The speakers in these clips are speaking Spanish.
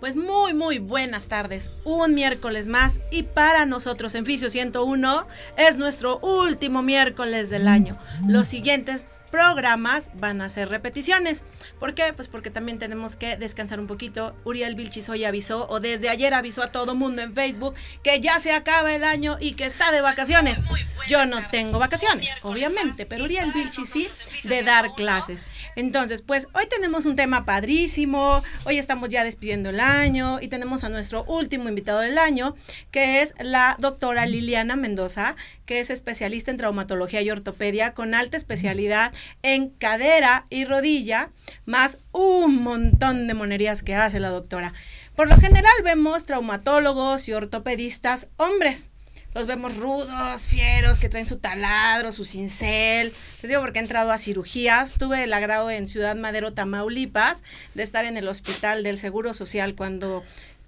Pues muy, muy buenas tardes. Un miércoles más y para nosotros en Fisio 101 es nuestro último miércoles del año. Los siguientes programas van a ser repeticiones. ¿Por qué? Pues porque también tenemos que descansar un poquito. Uriel Vilchis hoy avisó, o desde ayer avisó a todo mundo en Facebook, que ya se acaba el año y que está de vacaciones. Yo no tengo vacaciones, obviamente, pero Uriel Vilchis sí, de dar clases. Entonces, pues hoy tenemos un tema padrísimo, hoy estamos ya despidiendo el año y tenemos a nuestro último invitado del año, que es la doctora Liliana Mendoza, que es especialista en traumatología y ortopedia con alta especialidad en cadera y rodilla, más un montón de monerías que hace la doctora. Por lo general vemos traumatólogos y ortopedistas hombres. Los vemos rudos, fieros, que traen su taladro, su cincel. Les digo porque he entrado a cirugías. Tuve el agrado en Ciudad Madero, Tamaulipas, de estar en el hospital del Seguro Social cuando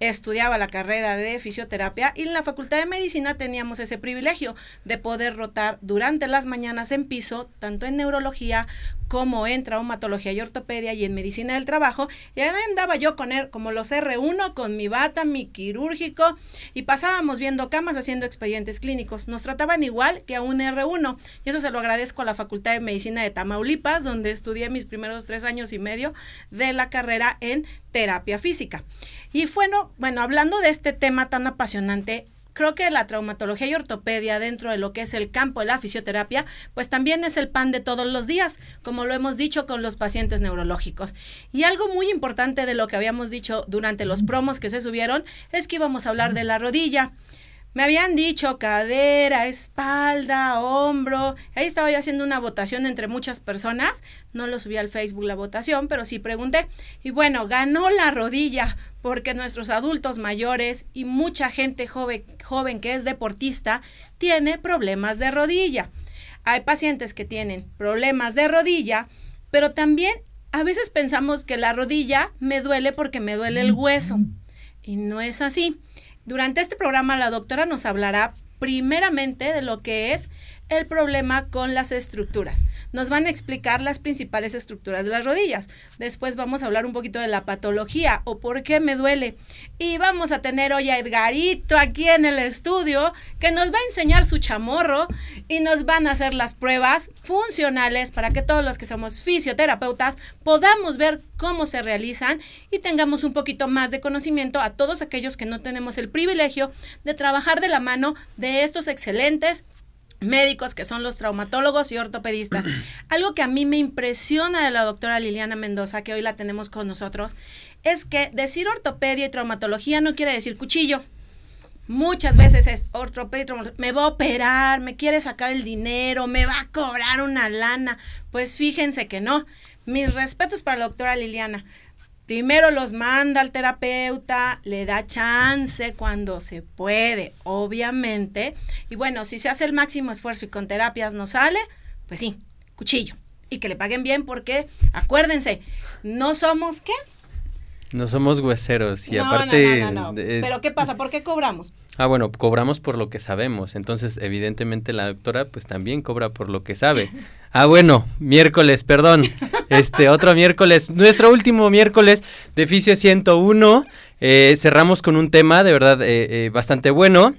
estudiaba la carrera de fisioterapia y en la Facultad de Medicina teníamos ese privilegio de poder rotar durante las mañanas en piso, tanto en neurología como en traumatología y ortopedia y en medicina del trabajo. Y ahí andaba yo con él, como los R1, con mi bata, mi quirúrgico, y pasábamos viendo camas haciendo expedientes clínicos. Nos trataban igual que a un R1. Y eso se lo agradezco a la Facultad de Medicina de Tamaulipas, donde estudié mis primeros tres años y medio de la carrera en terapia física. Y bueno, bueno, hablando de este tema tan apasionante, creo que la traumatología y ortopedia dentro de lo que es el campo de la fisioterapia, pues también es el pan de todos los días, como lo hemos dicho con los pacientes neurológicos. Y algo muy importante de lo que habíamos dicho durante los promos que se subieron es que íbamos a hablar de la rodilla. Me habían dicho cadera, espalda, hombro. Ahí estaba yo haciendo una votación entre muchas personas. No lo subí al Facebook la votación, pero sí pregunté. Y bueno, ganó la rodilla porque nuestros adultos mayores y mucha gente joven, joven que es deportista tiene problemas de rodilla. Hay pacientes que tienen problemas de rodilla, pero también a veces pensamos que la rodilla me duele porque me duele el hueso. Y no es así. Durante este programa la doctora nos hablará primeramente de lo que es el problema con las estructuras. Nos van a explicar las principales estructuras de las rodillas. Después vamos a hablar un poquito de la patología o por qué me duele. Y vamos a tener hoy a Edgarito aquí en el estudio que nos va a enseñar su chamorro y nos van a hacer las pruebas funcionales para que todos los que somos fisioterapeutas podamos ver cómo se realizan y tengamos un poquito más de conocimiento a todos aquellos que no tenemos el privilegio de trabajar de la mano de estos excelentes médicos que son los traumatólogos y ortopedistas. Algo que a mí me impresiona de la doctora Liliana Mendoza, que hoy la tenemos con nosotros, es que decir ortopedia y traumatología no quiere decir cuchillo. Muchas veces es ortopedia, me va a operar, me quiere sacar el dinero, me va a cobrar una lana. Pues fíjense que no. Mis respetos para la doctora Liliana. Primero los manda al terapeuta, le da chance cuando se puede, obviamente. Y bueno, si se hace el máximo esfuerzo y con terapias no sale, pues sí, cuchillo. Y que le paguen bien porque, acuérdense, no somos qué? No somos hueseros y aparte... No, no, no, Pero ¿qué pasa? ¿Por qué cobramos? Ah, bueno, cobramos por lo que sabemos. Entonces, evidentemente la doctora pues también cobra por lo que sabe. Ah, bueno, miércoles, perdón. Este, otro miércoles, nuestro último miércoles de Fisio 101. Eh, cerramos con un tema de verdad eh, eh, bastante bueno.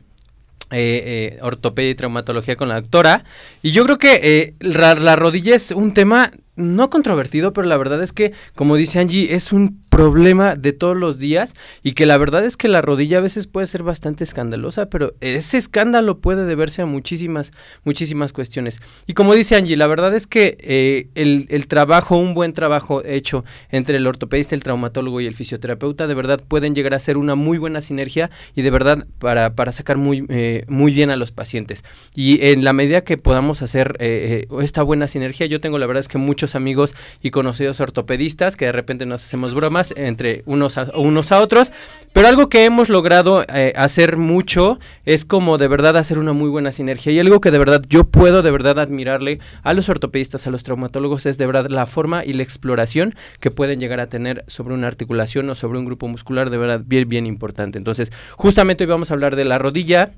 ortopedia y traumatología con la doctora. Y yo creo que la rodilla es un tema no controvertido, pero la verdad es que, como dice Angie, es un problema de todos los días y que la verdad es que la rodilla a veces puede ser bastante escandalosa, pero ese escándalo puede deberse a muchísimas, muchísimas cuestiones. Y como dice Angie, la verdad es que eh, el, trabajo, un buen trabajo hecho entre el ortopedista, el traumatólogo y el fisioterapeuta, de verdad pueden llegar a ser una muy buena sinergia y de verdad para, para sacar muy, eh, muy bien a los pacientes. Y en la medida que podamos hacer eh, esta buena sinergia, yo tengo la verdad es que muchos amigos y conocidos ortopedistas que de repente nos hacemos bromas entre unos a, otros, pero algo que hemos logrado eh, hacer mucho es como de verdad hacer una muy buena sinergia y algo que de verdad yo puedo de verdad admirarle a los ortopedistas, a los traumatólogos es de verdad la forma y la exploración que pueden llegar a tener sobre una articulación o sobre un grupo muscular de verdad bien bien importante. Entonces, justamente hoy vamos a hablar de la rodilla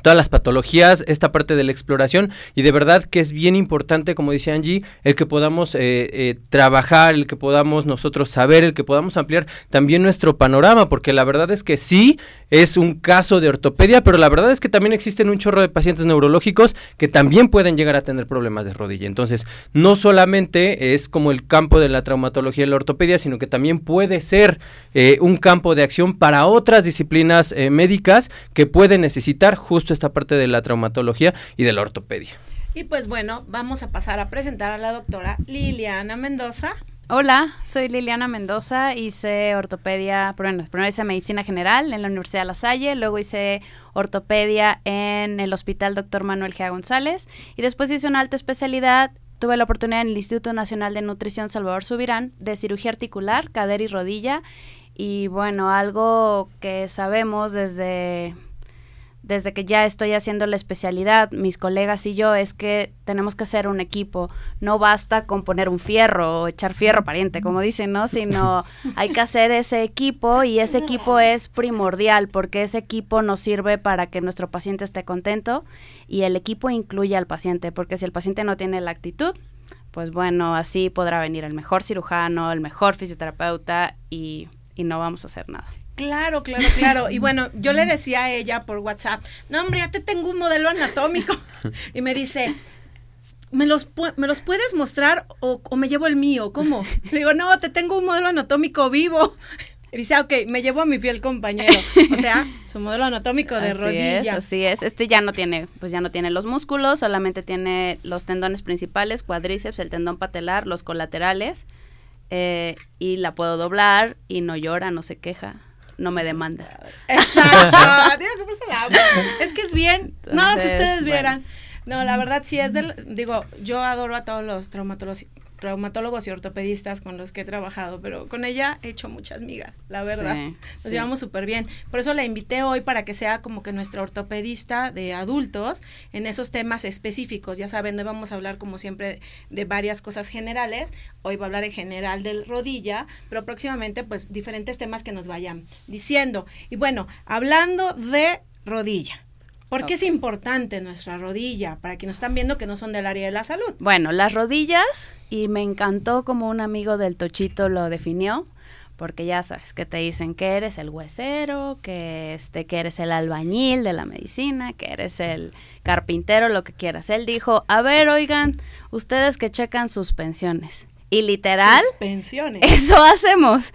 todas las patologías, esta parte de la exploración y de verdad que es bien importante, como dice Angie, el que podamos eh, eh, trabajar, el que podamos nosotros saber, el que podamos ampliar también nuestro panorama, porque la verdad es que sí es un caso de ortopedia, pero la verdad es que también existen un chorro de pacientes neurológicos que también pueden llegar a tener problemas de rodilla. Entonces, no solamente es como el campo de la traumatología y la ortopedia, sino que también puede ser eh, un campo de acción para otras disciplinas médicas que pueden necesitar justo esta parte de la traumatología y de la ortopedia. Y pues bueno, vamos a pasar a presentar a la doctora Liliana Mendoza. Hola, soy Liliana Mendoza, hice ortopedia, bueno, primero hice medicina general en la Universidad de La Salle, luego hice ortopedia en el Hospital Dr. Manuel G. González y después hice una alta especialidad tuve la oportunidad en el Instituto Nacional de Nutrición Salvador Subirán de cirugía articular, cadera y rodilla. Y bueno, algo que sabemos desde desde que ya estoy haciendo la especialidad, mis colegas y yo, es que tenemos que hacer un equipo. No basta con poner un fierro o echar fierro pariente, como dicen, ¿no? Sino hay que hacer ese equipo y ese equipo es primordial porque ese equipo nos sirve para que nuestro paciente esté contento y el equipo incluye al paciente, porque si el paciente no tiene la actitud, pues bueno, así podrá venir el mejor cirujano, el mejor fisioterapeuta y, y no vamos a hacer nada. Claro, claro, claro. Y bueno, yo le decía a ella por WhatsApp, no, hombre, ya te tengo un modelo anatómico. Y me dice, ¿me los, ¿me los puedes mostrar o, me llevo el mío? ¿Cómo? Le digo, no, te tengo un modelo anatómico vivo. Y dice, ah, ok, me llevo a mi fiel compañero. O sea, su modelo anatómico de rodilla. así es. Este ya no tiene, pues ya no tiene los músculos, solamente tiene los tendones principales, cuádriceps, el tendón patelar, los colaterales. Eh, y la puedo doblar y no llora, no se queja no me demanda. Exacto. Es que es bien. no, si ustedes vieran. No, la verdad sí es del, digo, yo adoro a todos los traumatólogos, traumatólogos y ortopedistas con los que he trabajado, pero con ella he hecho muchas migas, la verdad. Nos llevamos súper bien. Por eso la invité hoy para que sea como que nuestra ortopedista de adultos en esos temas específicos. Ya saben, hoy vamos a hablar como siempre de varias cosas generales. Hoy va a hablar en general del rodilla, pero próximamente pues diferentes temas que nos vayan diciendo. Y bueno, hablando de rodilla. ¿Por qué es importante nuestra rodilla? Para quienes están viendo que no son del área de la salud. Bueno, las rodillas, y me encantó como un amigo del Tochito lo definió, porque ya sabes que te dicen que eres el huesero, que este, que eres el albañil de la medicina, que eres el carpintero, lo que quieras. Él dijo, a ver, oigan, ustedes que checan sus pensiones. Y literal, pensiones. eso hacemos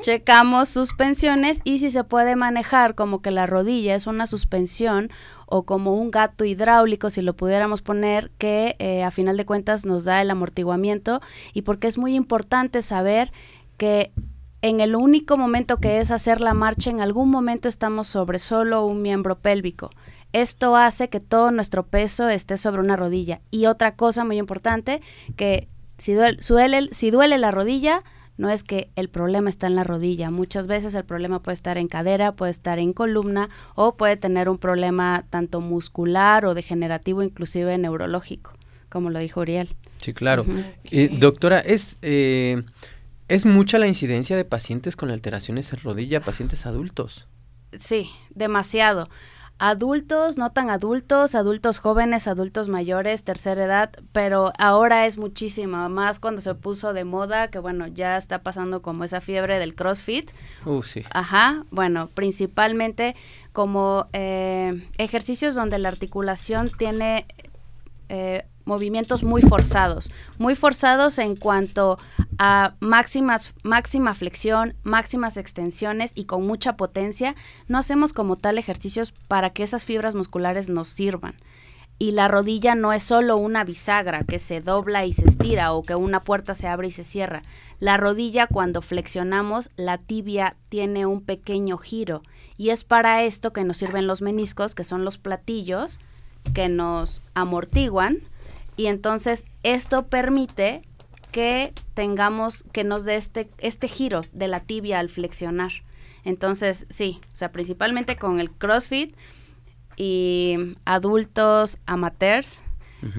checamos suspensiones y si se puede manejar como que la rodilla es una suspensión o como un gato hidráulico, si lo pudiéramos poner, que eh, a final de cuentas nos da el amortiguamiento y porque es muy importante saber que en el único momento que es hacer la marcha, en algún momento estamos sobre solo un miembro pélvico. Esto hace que todo nuestro peso esté sobre una rodilla. Y otra cosa muy importante, que si duele, si duele la rodilla, no es que el problema está en la rodilla, muchas veces el problema puede estar en cadera, puede estar en columna o puede tener un problema tanto muscular o degenerativo, inclusive neurológico, como lo dijo Uriel. Sí, claro. Eh, doctora, es... Eh, ¿Es mucha la incidencia de pacientes con alteraciones en rodilla, pacientes adultos? Sí, demasiado adultos, no tan adultos, adultos jóvenes, adultos mayores, tercera edad, pero ahora es muchísima, más cuando se puso de moda, que bueno, ya está pasando como esa fiebre del CrossFit. Uh, sí. Ajá, bueno, principalmente como eh, ejercicios donde la articulación tiene... Eh, movimientos muy forzados, muy forzados en cuanto a máximas, máxima flexión, máximas extensiones y con mucha potencia, no hacemos como tal ejercicios para que esas fibras musculares nos sirvan. Y la rodilla no es solo una bisagra que se dobla y se estira o que una puerta se abre y se cierra. La rodilla cuando flexionamos, la tibia tiene un pequeño giro y es para esto que nos sirven los meniscos, que son los platillos que nos amortiguan y entonces esto permite que tengamos, que nos dé este, este giro de la tibia al flexionar. Entonces, sí, o sea, principalmente con el CrossFit y adultos amateurs,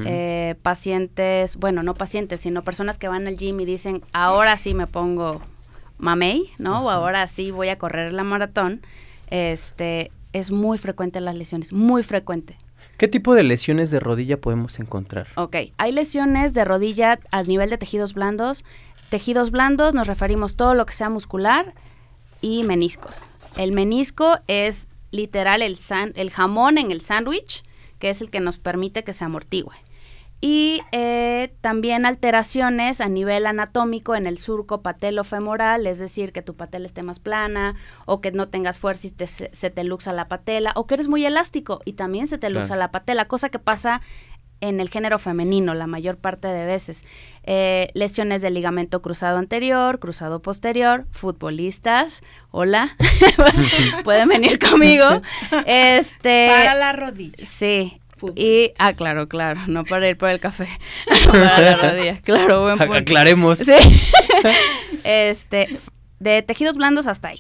eh, pacientes, bueno, no pacientes, sino personas que van al gym y dicen, ahora sí me pongo mamey, ¿no? O ahora sí voy a correr la maratón. Este, es muy frecuente las lesiones, muy frecuente. ¿Qué tipo de lesiones de rodilla podemos encontrar? Ok, hay lesiones de rodilla a nivel de tejidos blandos. Tejidos blandos nos referimos todo lo que sea muscular y meniscos. El menisco es literal el, el jamón en el sándwich, que es el que nos permite que se amortigüe y eh, también alteraciones a nivel anatómico en el surco patelofemoral, es decir, que tu patela esté más plana o que no tengas fuerza y se te luxa la patela o que eres muy elástico y también se te luxa la patela, cosa que pasa en el género femenino la mayor parte de veces. Eh, lesiones del ligamento cruzado anterior, cruzado posterior, futbolistas, hola, pueden venir conmigo. Este, Para la rodilla. Sí, y, ah, claro, claro, no para ir por el café, para claro, buen punto. Aclaremos. Sí. este, de tejidos blandos hasta ahí.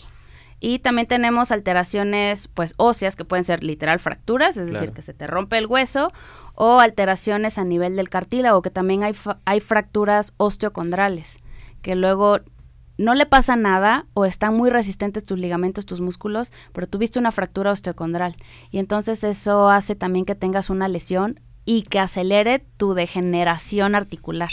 Y también tenemos alteraciones, pues, óseas, que pueden ser literal fracturas, es decir, que se te rompe el hueso, o alteraciones a nivel del cartílago, que también hay, hay fracturas osteocondrales, que luego no le pasa nada o están muy resistentes tus ligamentos, tus músculos, pero tuviste una fractura osteocondral. Y entonces eso hace también que tengas una lesión y que acelere tu degeneración articular.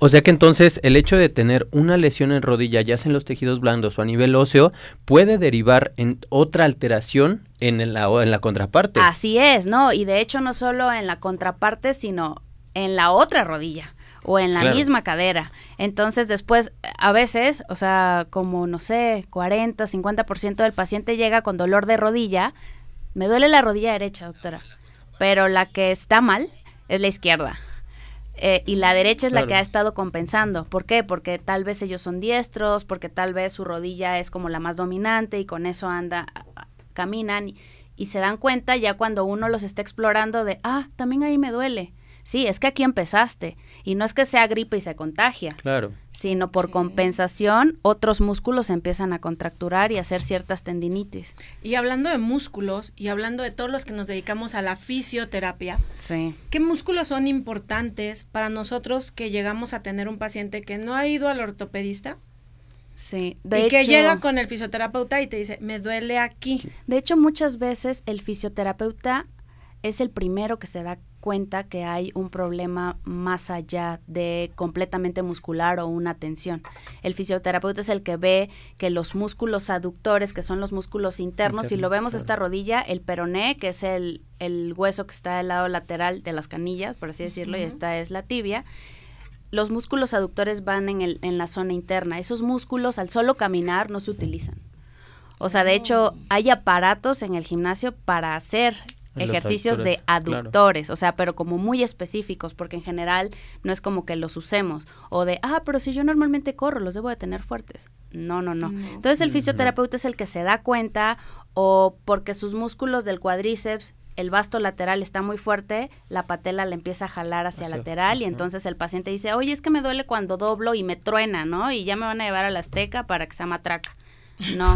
O sea que entonces el hecho de tener una lesión en rodilla, ya sea en los tejidos blandos o a nivel óseo, puede derivar en otra alteración en la, en la contraparte. Así es, ¿no? Y de hecho no solo en la contraparte, sino en la otra rodilla o en la misma cadera. Entonces después, a veces, o sea, como no sé, 40, 50% del paciente llega con dolor de rodilla. Me duele la rodilla derecha, doctora, pero la que está mal es la izquierda. Eh, y la derecha es la que ha estado compensando. ¿Por qué? Porque tal vez ellos son diestros, porque tal vez su rodilla es como la más dominante y con eso anda, caminan y, y se dan cuenta ya cuando uno los está explorando de, ah, también ahí me duele. Sí, es que aquí empezaste. Y no es que sea gripe y se contagia. Claro. Sino por compensación, otros músculos empiezan a contracturar y a hacer ciertas tendinitis. Y hablando de músculos y hablando de todos los que nos dedicamos a la fisioterapia, sí. ¿qué músculos son importantes para nosotros que llegamos a tener un paciente que no ha ido al ortopedista? Sí, de y que llega con el fisioterapeuta y te dice, me duele aquí. De hecho, muchas veces el fisioterapeuta es el primero que se da cuenta que hay un problema más allá de completamente muscular o una tensión. El fisioterapeuta es el que ve que los músculos aductores, que son los músculos internos, si lo vemos esta rodilla, el peroné, que es el, el, hueso que está al lado lateral de las canillas, por así decirlo, y esta es la tibia, los músculos aductores van en, el, en la zona interna. Esos músculos al solo caminar no se utilizan. O sea, de hecho, hay aparatos en el gimnasio para hacer ejercicios de aductores, o sea, pero como muy específicos, porque en general no es como que los usemos, o de, ah, pero si yo normalmente corro, los debo de tener fuertes. No, no, no. Entonces el fisioterapeuta es el que se da cuenta, o porque sus músculos del cuádriceps el vasto lateral está muy fuerte, la patela le empieza a jalar hacia, lateral y entonces el paciente dice, oye, es que me duele cuando doblo y me truena, ¿no? Y ya me van a llevar a la azteca para que sea matraca. No.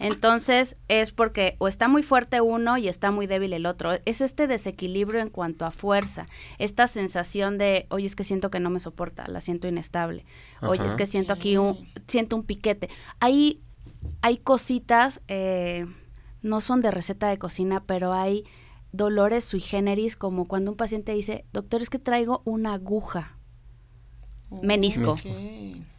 Entonces es porque o está muy fuerte uno y está muy débil el otro. Es este desequilibrio en cuanto a fuerza. Esta sensación de, oye, es que siento que no me soporta, la siento inestable. Oye, es que siento aquí un, siento un piquete. Hay, hay cositas, eh, no son de receta de cocina, pero hay dolores sui generis, como cuando un paciente dice, doctor, es que traigo una aguja menisco.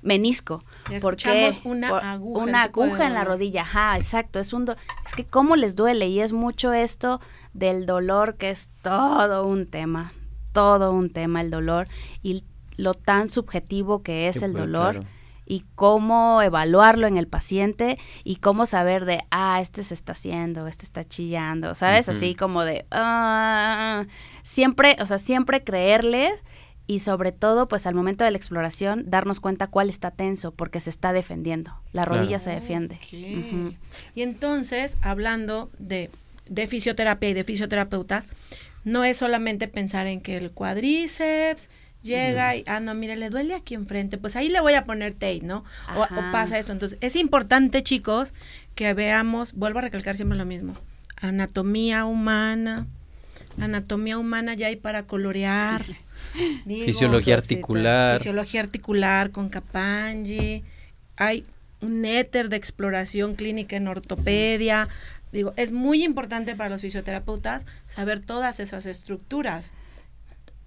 Menisco. Porque una aguja. Una aguja en la rodilla. Ajá, exacto. Es un es que cómo les duele y es mucho esto del dolor que es todo un tema. Todo un tema el dolor y lo tan subjetivo que es el dolor. y cómo evaluarlo en el paciente y cómo saber de, ah, este se está haciendo, este está chillando, ¿sabes? Así como de, ah, siempre, o sea, siempre creerle y sobre todo, pues al momento de la exploración, darnos cuenta cuál está tenso, porque se está defendiendo. La rodilla se defiende. Y entonces, hablando de, de fisioterapia y de fisioterapeutas, no es solamente pensar en que el cuádriceps llega y, ah, no, mire, le duele aquí enfrente, pues ahí le voy a poner tape, ¿no? O, o, pasa esto. Entonces, es importante, chicos, que veamos, vuelvo a recalcar siempre lo mismo, anatomía humana, anatomía humana ya hay para colorear. fisiología articular. Fisiología articular con Kapanji. Hay un éter de exploración clínica en ortopedia. Digo, es muy importante para los fisioterapeutas saber todas esas estructuras.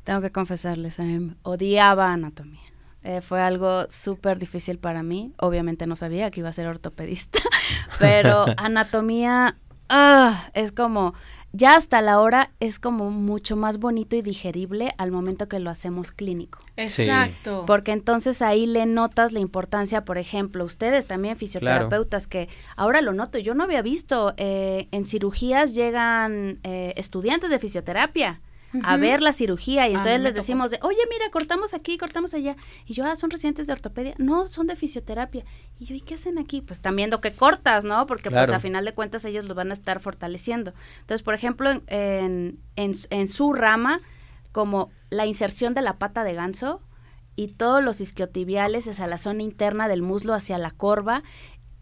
Tengo que confesarles, eh, odiaba anatomía. Eh, fue algo súper difícil para mí. Obviamente no sabía que iba a ser ortopedista, pero anatomía ah, es como ya hasta la hora es como mucho más bonito y digerible al momento que lo hacemos clínico. Exacto. Porque entonces ahí le notas la importancia, por ejemplo, ustedes también fisioterapeutas que ahora lo noto, yo no había visto, eh, en cirugías llegan eh, estudiantes de fisioterapia a ver la cirugía y entonces les decimos de, oye, mira, cortamos aquí, cortamos allá. Y yo, ah, son residentes de ortopedia. No, son de fisioterapia. Y yo, ¿y qué hacen aquí? Pues están viendo que cortas, ¿no? Porque pues a final de cuentas ellos los van a estar fortaleciendo. Entonces, por ejemplo, en, en, en su rama, como la inserción de la pata de ganso y todos los isquiotibiales hacia la zona interna del muslo, hacia la corva,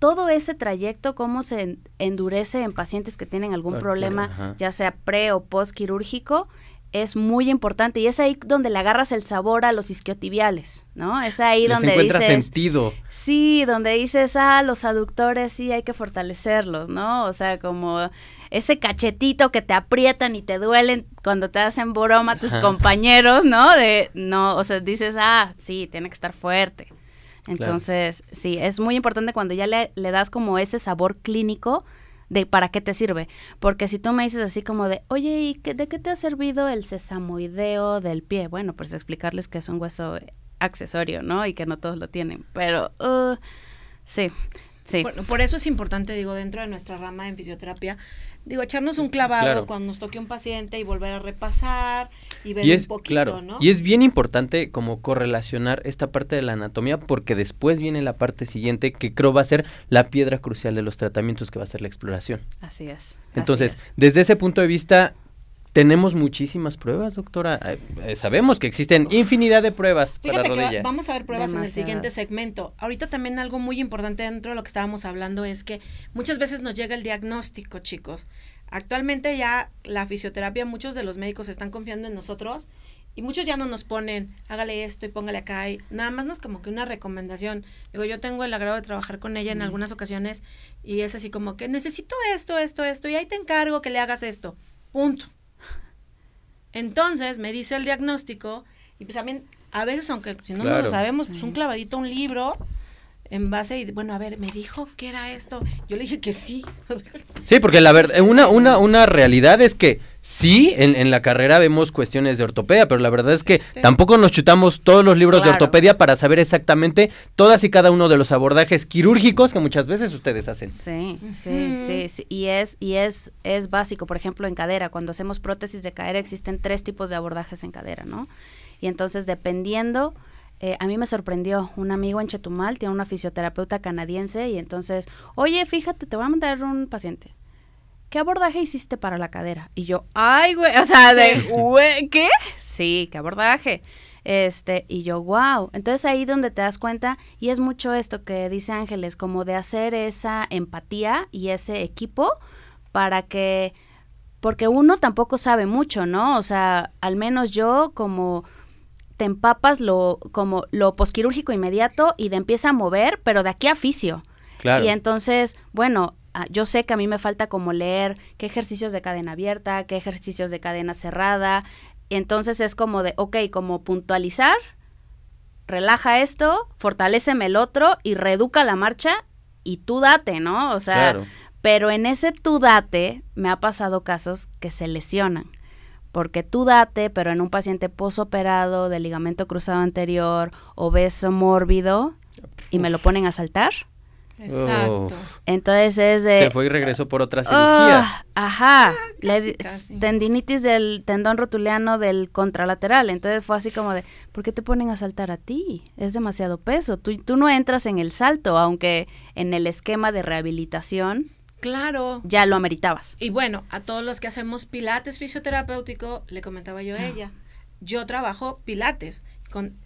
todo ese trayecto, cómo se endurece en pacientes que tienen algún problema, ya sea pre o post quirúrgico, es muy importante y es ahí donde le agarras el sabor a los isquiotibiales, ¿no? Es ahí donde encuentra sentido. Sí, donde dices, ah, los aductores sí hay que fortalecerlos, ¿no? O sea, como ese cachetito que te aprietan y te duelen cuando te hacen broma tus compañeros, ¿no? De, no, o sea, dices, ah, sí, tiene que estar fuerte. Entonces, sí, es muy importante cuando ya le, le das como ese sabor clínico, de para qué te sirve. Porque si tú me dices así como de, oye, ¿y de qué te ha servido el sesamoideo del pie? Bueno, pues explicarles que es un hueso accesorio, ¿no? Y que no todos lo tienen. Pero, uh, sí. Sí. por eso es importante, digo, dentro de nuestra rama en fisioterapia, digo, echarnos un clavado cuando nos toque un paciente y volver a repasar y ver un poquito, ¿no? Y es bien importante como correlacionar esta parte de la anatomía porque después viene la parte siguiente que creo va a ser la piedra crucial de los tratamientos que va a ser la exploración. Así es. Entonces, desde ese punto de vista, tenemos muchísimas pruebas, doctora. Eh, eh, sabemos que existen infinidad de pruebas para la rodilla. vamos a ver pruebas en el siguiente segmento. Ahorita también algo muy importante dentro de lo que estábamos hablando es que muchas veces nos llega el diagnóstico, chicos. Actualmente ya la fisioterapia, muchos de los médicos están confiando en nosotros y muchos ya no nos ponen, hágale esto y póngale acá. Y nada más nos como que una recomendación. Digo, yo tengo el agrado de trabajar con ella en algunas ocasiones y es así como que necesito esto, esto, esto y ahí te encargo que le hagas esto. Punto. Entonces me dice el diagnóstico y pues también a veces, aunque si no, lo sabemos, pues un clavadito, un libro en base y bueno, a ver, me dijo que era esto. Yo le dije que sí. Sí, porque la verdad, una, una, una realidad es que sí, en, en, la carrera vemos cuestiones de ortopedia, pero la verdad es que tampoco nos chutamos todos los libros de ortopedia para saber exactamente todas y cada uno de los abordajes quirúrgicos que muchas veces ustedes hacen. Sí, sí, sí, sí, y es y es es básico, por ejemplo, en cadera, cuando hacemos prótesis de cadera existen tres tipos de abordajes en cadera, ¿no? Y entonces dependiendo eh, a mí me sorprendió, un amigo en Chetumal tiene una fisioterapeuta canadiense y entonces, oye, fíjate, te voy a mandar un paciente ¿qué abordaje hiciste para la cadera? Y yo, ay, güey, o sea, de, güey, ¿qué? Sí, ¿qué abordaje? Este, y yo, wow. Entonces ahí donde te das cuenta, y es mucho esto que dice Ángeles, como de hacer esa empatía y ese equipo para que, porque uno tampoco sabe mucho, ¿no? O sea, al menos yo como te empapas lo, como lo posquirúrgico inmediato y te empieza a mover, pero de aquí a fisio. Claro. Y entonces, bueno, yo sé que a mí me falta como leer qué ejercicios de cadena abierta, qué ejercicios de cadena cerrada. Entonces es como de, ok, como puntualizar, relaja esto, fortaleceme el otro y reeduca la marcha y tú date, ¿no? O sea, pero en ese tú date me ha pasado casos que se lesionan. Porque tú date, pero en un paciente posoperado de ligamento cruzado anterior, obeso mórbido, y me lo ponen a saltar Exacto. Entonces es de... Se fue y regresó por otra cirugía. Ah, ajá. Ah, tendinitis del tendón rotuliano del contralateral. Entonces fue así como de, ¿por qué te ponen a saltar a ti? Es demasiado peso. Tú, tú no entras en el salto, aunque en el esquema de rehabilitación... Claro. Ya lo ameritabas. Y bueno, a todos los que hacemos pilates fisioterapéutico, le comentaba yo a ah. ella, yo trabajo pilates con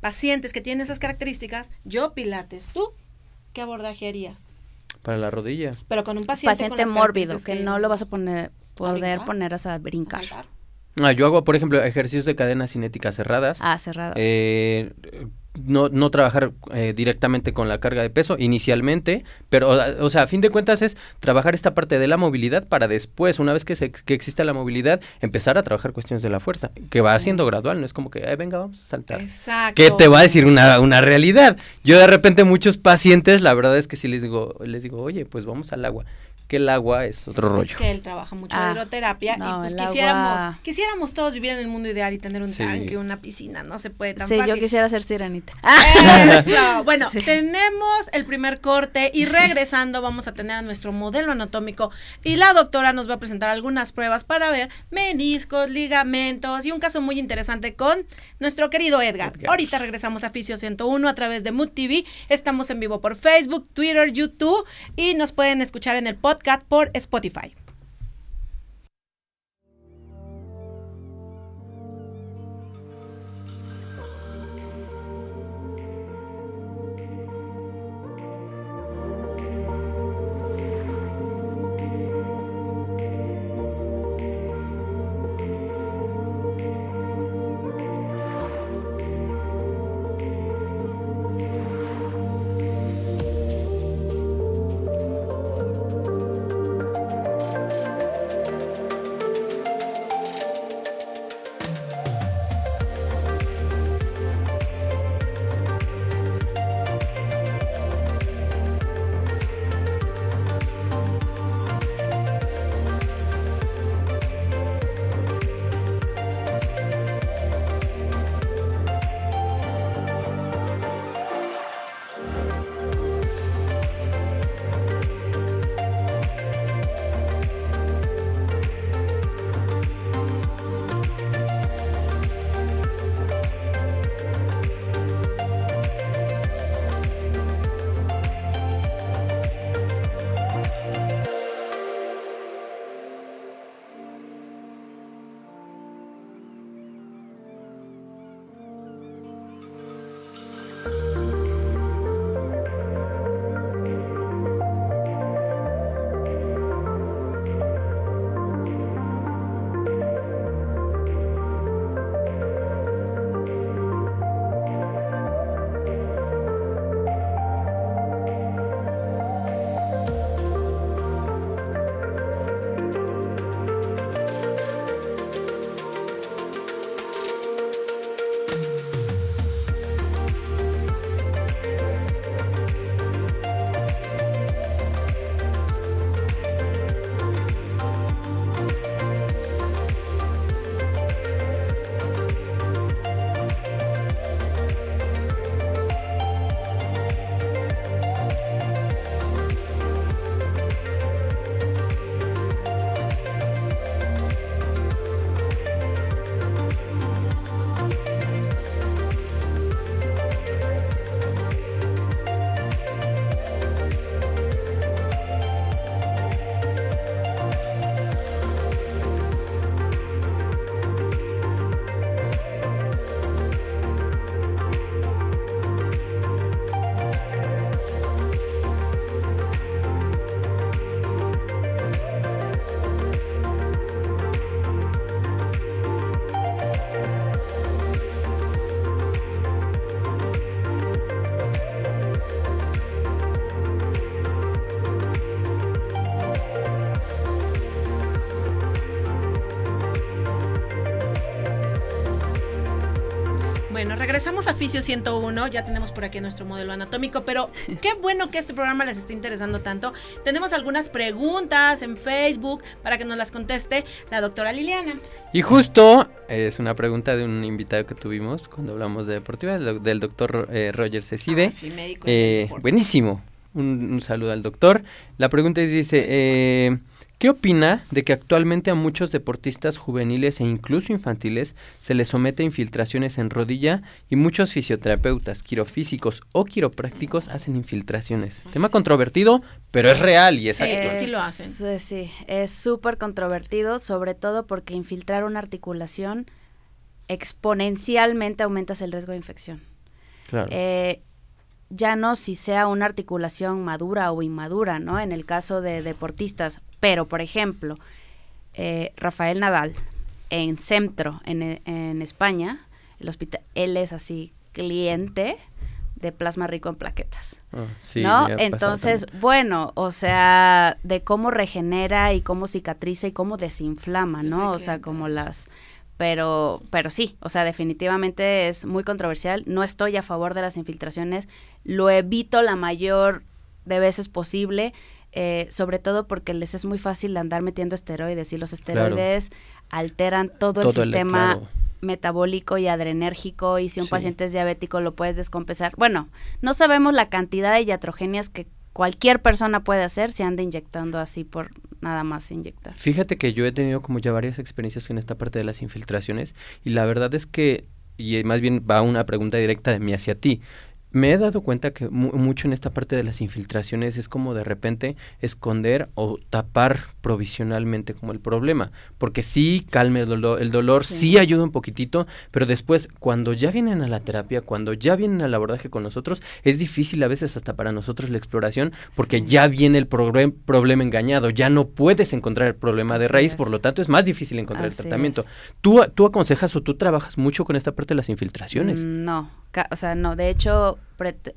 pacientes que tienen esas características, yo pilates, tú ¿qué abordaje harías? Para la rodilla. Pero con un paciente, paciente mórbido, que, no lo vas a poner, poder poner a brincar. Ah, yo hago, por ejemplo, ejercicios de cadena cinética cerradas. Ah, cerradas. Eh, no, no trabajar eh, directamente con la carga de peso inicialmente, pero, o, sea, a fin de cuentas es trabajar esta parte de la movilidad para después, una vez que, se, que exista la movilidad, empezar a trabajar cuestiones de la fuerza, que va siendo gradual, no es como que, venga, vamos a saltar. Exacto. Que te va a decir una, una realidad. Yo de repente muchos pacientes, la verdad es que sí les digo, les digo, oye, pues vamos al agua que el agua es otro rollo. Es que él trabaja mucho Ah, hidroterapia no, y pues quisiéramos, agua- quisiéramos todos vivir en el mundo ideal y tener un Sí. tanque, una piscina, no se puede tan Sí, fácil. yo quisiera ser sirenita. Eso. Bueno, Sí. tenemos el primer corte y regresando vamos a tener a nuestro modelo anatómico y la doctora nos va a presentar algunas pruebas para ver meniscos, ligamentos y un caso muy interesante con nuestro querido Edgar. Edgar. Ahorita regresamos a Fisio 101 a través de Mood TV. Estamos en vivo por Facebook, Twitter, YouTube y nos pueden escuchar en el podcast por Spotify. Regresamos a Fisio 101, ya tenemos por aquí nuestro modelo anatómico, pero qué bueno que este programa les esté interesando tanto. Tenemos algunas preguntas en Facebook para que nos las conteste la doctora Liliana. Y justo es una pregunta de un invitado que tuvimos cuando hablamos de deportiva, del, doctor eh, Roger Cecide. Ah, sí, médico. Eh, buenísimo. Un, un saludo al doctor. La pregunta es, dice, eh, ¿qué opina de que actualmente a muchos deportistas juveniles e incluso infantiles se les somete a infiltraciones en rodilla y muchos fisioterapeutas, quirofísicos o quiroprácticos hacen infiltraciones? Tema controvertido, pero es real y es Sí, actual. sí lo hacen. Sí, sí, es súper controvertido, sobre todo porque infiltrar una articulación exponencialmente aumentas el riesgo de infección. Claro. Eh, ya no si sea una articulación madura o inmadura, ¿no? En el caso de deportistas. Pero, por ejemplo, eh, Rafael Nadal en Centro, en, en España, el hospital, él es así cliente de plasma rico en plaquetas. Ah, sí, ¿No? Entonces, bueno, o sea, de cómo regenera y cómo cicatriza y cómo desinflama, ¿no? O sea, como las pero pero sí, o sea, definitivamente es muy controversial. No estoy a favor de las infiltraciones, lo evito la mayor de veces posible. Eh, sobre todo porque les es muy fácil andar metiendo esteroides y los esteroides alteran todo, el Todo el- sistema claro. metabólico y adrenérgico y si un Sí. paciente es diabético lo puedes descompensar. Bueno, no sabemos la cantidad de iatrogenias que cualquier persona puede hacer si anda inyectando así por nada más inyectar. Fíjate que yo he tenido como ya varias experiencias en esta parte de las infiltraciones y la verdad es que, y más bien va una pregunta directa de mí hacia ti. Me he dado cuenta que mu- mucho en esta parte de las infiltraciones es como de repente esconder o tapar provisionalmente como el problema, porque sí calma el dolor, el dolor Sí. sí. ayuda un poquitito, pero después cuando ya vienen a la terapia, cuando ya vienen al abordaje con nosotros, es difícil a veces hasta para nosotros la exploración, porque Sí. ya viene el problema engañado, ya no puedes encontrar el problema de Así raíz, es. por lo tanto es más difícil encontrar Así el tratamiento. es. ¿Tú, ¿Tú aconsejas o tú trabajas mucho con esta parte de las infiltraciones? Mm, No, o sea, no, de hecho,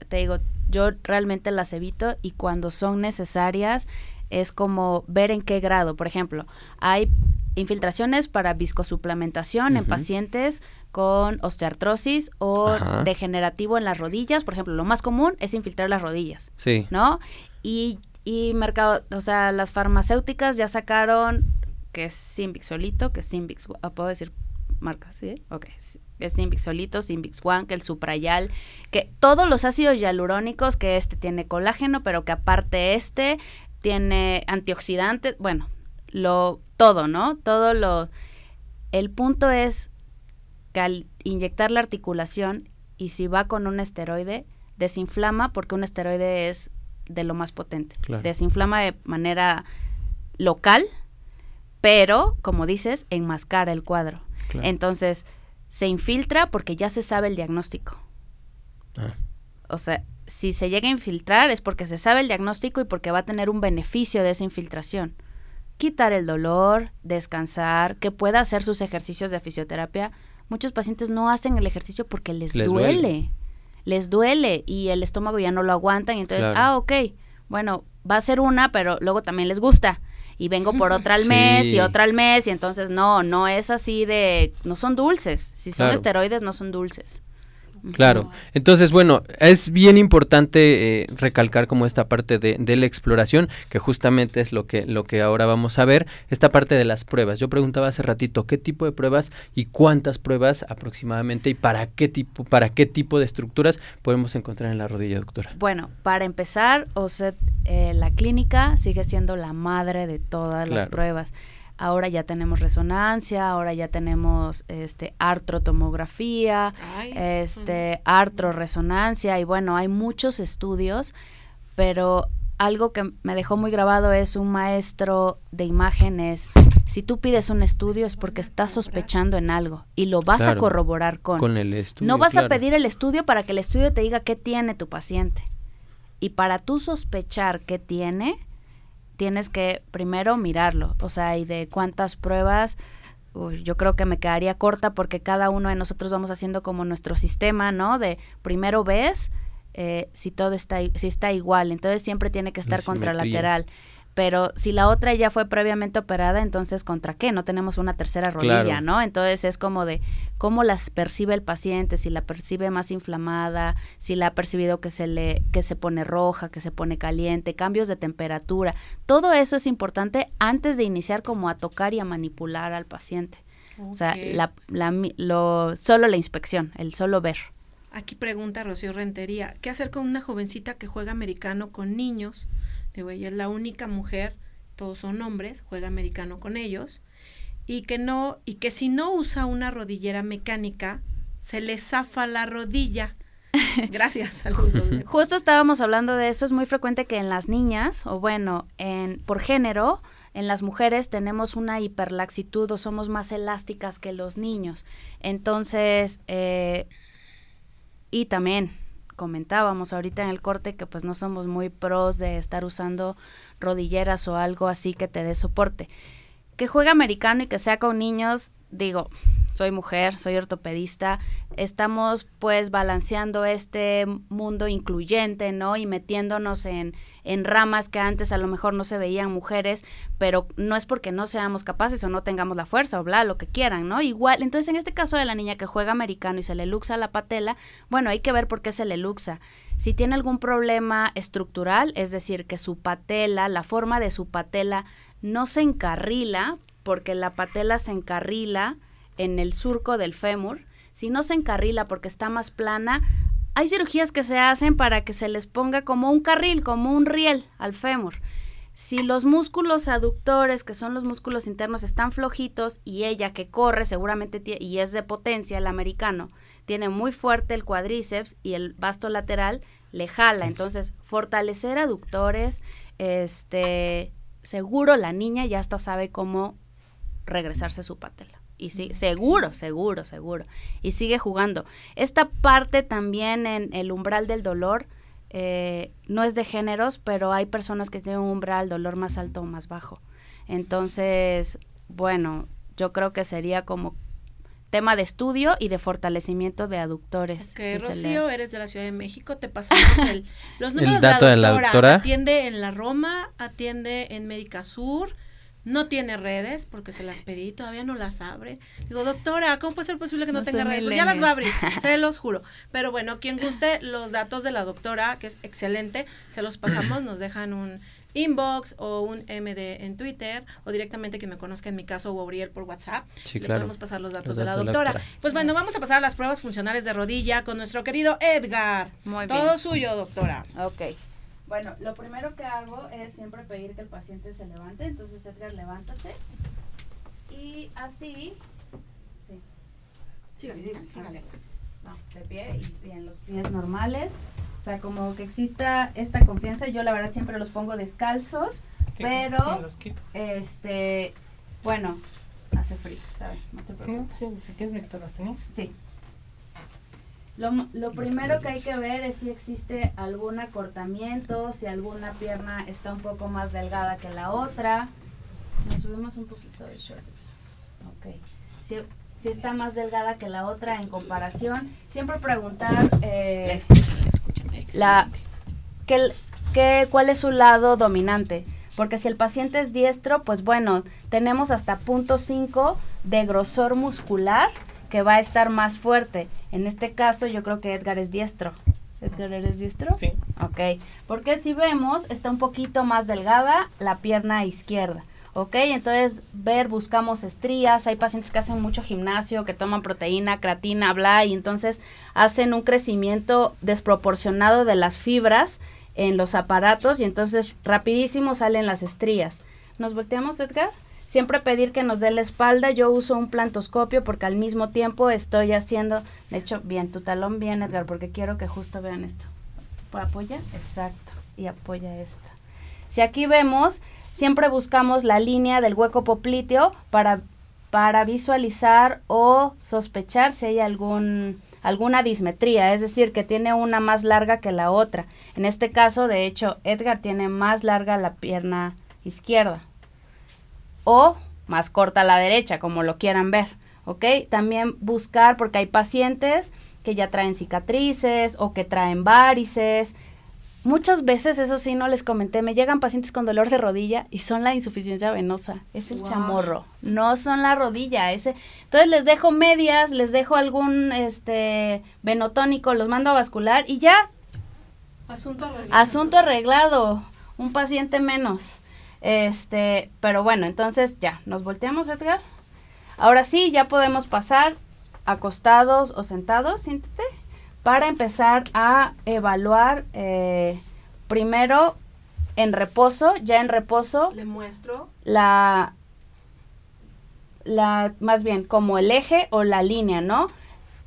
te digo, yo realmente las evito y cuando son necesarias es como ver en qué grado. Por ejemplo, hay infiltraciones para viscosuplementación en pacientes con osteoartrosis o Ajá. degenerativo en las rodillas. Por ejemplo, lo más común es infiltrar las rodillas. Sí. ¿no? Y, y mercado, o sea, las farmacéuticas ya sacaron que es Symbix solito, que es Symbix, ah, puedo decir marcas, ¿sí? Ok, es Symbix solito, Symbix One, que el Suprayal, que todos los ácidos hialurónicos, que este tiene colágeno, pero que aparte este tiene antioxidantes, bueno, lo, todo, ¿no? Todo lo, el punto es que al inyectar la articulación y si va con un esteroide, desinflama porque un esteroide es de lo más potente. Claro. Desinflama de manera local, pero, como dices, enmascara el cuadro. Claro. Entonces, se infiltra porque ya se sabe el diagnóstico. Ah, O sea, si se llega a infiltrar es porque se sabe el diagnóstico y porque va a tener un beneficio de esa infiltración. Quitar el dolor, descansar, que pueda hacer sus ejercicios de fisioterapia. Muchos pacientes no hacen el ejercicio porque les, Les duele. duele. Les duele y el estómago ya no lo aguantan y entonces, Claro. ah, ok, bueno, va a ser una, pero luego también les gusta. Y vengo por otra al Sí. mes y otra al mes y entonces no, no es así de, no son dulces. Si son Claro. esteroides, no son dulces. Claro. Entonces, bueno, es bien importante eh, recalcar como esta parte de, de la exploración, que justamente es lo que, lo que ahora vamos a ver, esta parte de las pruebas. Yo preguntaba hace ratito qué tipo de pruebas y cuántas pruebas aproximadamente y para qué tipo, para qué tipo de estructuras podemos encontrar en la rodilla, doctora. Bueno, para empezar, o sea, eh, la clínica sigue siendo la madre de todas las pruebas. Ahora ya tenemos resonancia, ahora ya tenemos este artrotomografía, Ay, este artroresonancia y bueno, hay muchos estudios, pero algo que me dejó muy grabado es un maestro de imágenes. Si tú pides un estudio es porque estás sospechando en algo y lo vas a corroborar con. Con el estudio. No vas claro. a pedir el estudio para que el estudio te diga qué tiene tu paciente. Y para tú sospechar qué tiene, tienes que primero mirarlo. O sea, y de cuántas pruebas, uy, yo creo que me quedaría corta porque cada uno de nosotros vamos haciendo como nuestro sistema, ¿no? De primero ves eh, si todo está, si está igual. Entonces siempre tiene que estar contralateral. Pero si la otra ya fue previamente operada, entonces ¿contra qué? No tenemos una tercera rodilla, Claro. ¿no? Entonces es como de cómo las percibe el paciente, si la percibe más inflamada, si la ha percibido que se le que se pone roja, que se pone caliente, cambios de temperatura. Todo eso es importante antes de iniciar como a tocar y a manipular al paciente. O sea, la, la mi- lo solo la inspección, el solo ver. Aquí pregunta Rocío Rentería, ¿qué hacer con una jovencita que juega americano con niños? Digo, ella es la única mujer, todos son hombres, juega americano con ellos, y que no, y que si no usa una rodillera mecánica, se le zafa la rodilla. Gracias, saludos. Justo estábamos hablando de eso, es muy frecuente que en las niñas, o bueno, en, por género, en las mujeres tenemos una hiperlaxitud o somos más elásticas que los niños. Entonces, eh, y también comentábamos ahorita en el corte que pues no somos muy pros de estar usando rodilleras o algo así que te dé soporte. Que juegue americano y que sea con niños digo, soy mujer, soy ortopedista, estamos pues balanceando este mundo incluyente, ¿no? Y metiéndonos en, en ramas que antes a lo mejor no se veían mujeres, pero no es porque no seamos capaces o no tengamos la fuerza o bla, lo que quieran, ¿no? Igual, entonces en este caso de la niña que juega americano y se le luxa la patela, bueno, hay que ver por qué se le luxa. Si tiene algún problema estructural, es decir, que su patela, la forma de su patela no se encarrila, porque la patela se encarrila en el surco del fémur, si no se encarrila porque está más plana, hay cirugías que se hacen para que se les ponga como un carril, como un riel al fémur. Si los músculos aductores, que son los músculos internos, están flojitos y ella que corre seguramente y es de potencia, el americano, tiene muy fuerte el cuádriceps y el vasto lateral le jala. Entonces, fortalecer aductores, este, seguro la niña ya hasta sabe cómo regresarse su patela. Y sí, seguro, seguro, seguro. Y sigue jugando. Esta parte también en el umbral del dolor eh, no es de géneros, pero hay personas que tienen un umbral dolor más alto o más bajo. Entonces, bueno, yo creo que sería como tema de estudio y de fortalecimiento de aductores. Que Rocío, eres de la Ciudad de México, te pasamos el, los números dato de la, doctora. Atiende en la Roma, atiende en Médica Sur, no tiene redes porque se las pedí, todavía no las abre. Digo, doctora, ¿cómo puede ser posible que no, tenga redes? Pues ya las va a abrir, se los juro. Pero bueno, quien guste los datos de la doctora, que es excelente, se los pasamos, nos dejan un inbox o un MD en Twitter o directamente que me conozca en mi caso o Gabriel por WhatsApp. Sí, Le podemos pasar los datos, de la doctora. Pues bueno, vamos a pasar a las pruebas funcionales de rodilla con nuestro querido Edgar. Muy bien. Todo suyo, doctora. Ok. Bueno, lo primero que hago es siempre pedir que el paciente se levante. Entonces, Edgar, levántate. Y así. Sí. Sígale, sígale, sígale. No, de pie y bien, los pies normales. O sea, como que exista esta confianza. Yo, la verdad, siempre los pongo descalzos. pero. Este. Bueno, hace frío, está bien, no te preocupes. Sí, si tienes los tenis. Sí. Lo, lo primero que hay que ver es si existe algún acortamiento, si alguna pierna está un poco más delgada que la otra. Nos subimos un poquito de short. Ok. Si, si está más delgada que la otra en comparación, siempre preguntar eh, la, que, que, cuál es su lado dominante. Porque si el paciente es diestro, pues bueno, tenemos hasta punto 5 de grosor muscular que va a estar más fuerte. En este caso yo creo que Edgar es diestro. Edgar, ¿eres diestro? Sí. Ok, porque si vemos, está un poquito más delgada la pierna izquierda. ¿ok? Entonces, ver, buscamos estrías, hay pacientes que hacen mucho gimnasio, que toman proteína, creatina, bla, y entonces hacen un crecimiento desproporcionado de las fibras en los aparatos y entonces rapidísimo salen las estrías. ¿Nos volteamos, Edgar? Siempre pedir que nos dé la espalda. Yo uso un plantoscopio porque al mismo tiempo estoy haciendo, de hecho, bien, tu talón bien, Edgar, porque quiero que justo vean esto. ¿Apoya? Exacto. Y apoya esto. Si aquí vemos, siempre buscamos la línea del hueco popliteo para, para visualizar o sospechar si hay algún, alguna dismetría, es decir, que tiene una más larga que la otra. En este caso, de hecho, Edgar tiene más larga la pierna izquierda o más corta a la derecha, como lo quieran ver, ¿ok? También buscar, porque hay pacientes que ya traen cicatrices o que traen varices. Muchas veces, eso sí, no les comenté, me llegan pacientes con dolor de rodilla y son la insuficiencia venosa, es el chamorro, no son la rodilla, ese. Entonces les dejo medias, les dejo algún este venotónico, los mando a vascular y ya. Asunto arreglado. Asunto arreglado, un paciente menos. Este, pero bueno, entonces ya, nos volteamos, Edgar. Ahora sí, ya podemos pasar acostados o sentados, siéntete, para empezar a evaluar eh, primero en reposo, ya en reposo. Le muestro. La, la, más bien, como el eje o la línea, ¿no?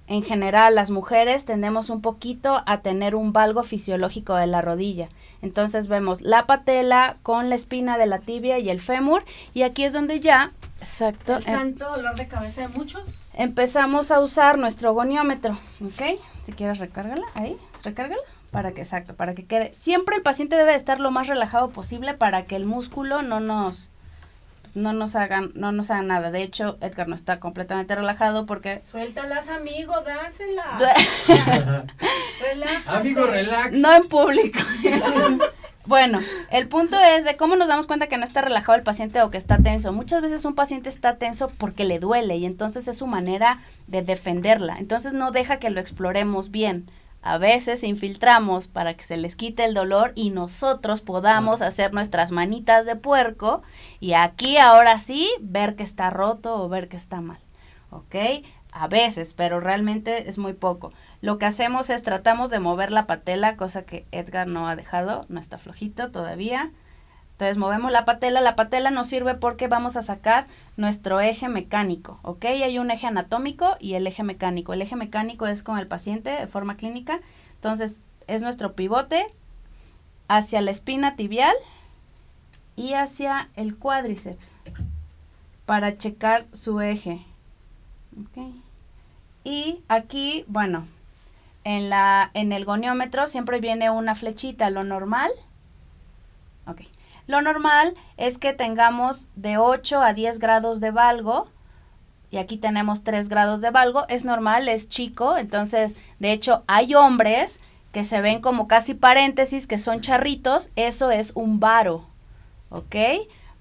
En general, las mujeres tendemos un poquito a tener un valgo fisiológico de la rodilla. Entonces vemos la patela con la espina de la tibia y el fémur y aquí es donde ya, exacto. El em, santo dolor de cabeza de muchos. Empezamos a usar nuestro goniómetro, ¿ok? Si quieres recárgala, ahí, recárgala. Para que, exacto, para que quede. Siempre el paciente debe estar lo más relajado posible para que el músculo no nos, pues, no nos hagan, no nos hagan nada. De hecho, Edgar no está completamente relajado porque Suéltalas, amigo, dásela. Relájate. Amigo, relax. No en público. bueno, el punto es de cómo nos damos cuenta que no está relajado el paciente o que está tenso. Muchas veces un paciente está tenso porque le duele y entonces es su manera de defenderla. Entonces no deja que lo exploremos bien. A veces infiltramos para que se les quite el dolor y nosotros podamos hacer nuestras manitas de puerco y aquí ahora sí ver que está roto o ver que está mal. ¿Ok? A veces, pero realmente es muy poco. Lo que hacemos es tratamos de mover la patela, cosa que Edgar no ha dejado, no está flojito todavía. Entonces movemos la patela, la patela nos sirve porque vamos a sacar nuestro eje mecánico, ¿ok? Hay un eje anatómico y el eje mecánico. El eje mecánico es con el paciente de forma clínica, entonces es nuestro pivote hacia la espina tibial y hacia el cuádriceps para checar su eje. ¿ok? Y aquí, bueno, en, la, en el goniómetro siempre viene una flechita, lo normal. Ok. Lo normal es que tengamos de 8 a 10 grados de valgo. Y aquí tenemos 3 grados de valgo. Es normal, es chico. Entonces, de hecho, hay hombres que se ven como casi paréntesis, que son charritos. Eso es un varo. ¿Ok?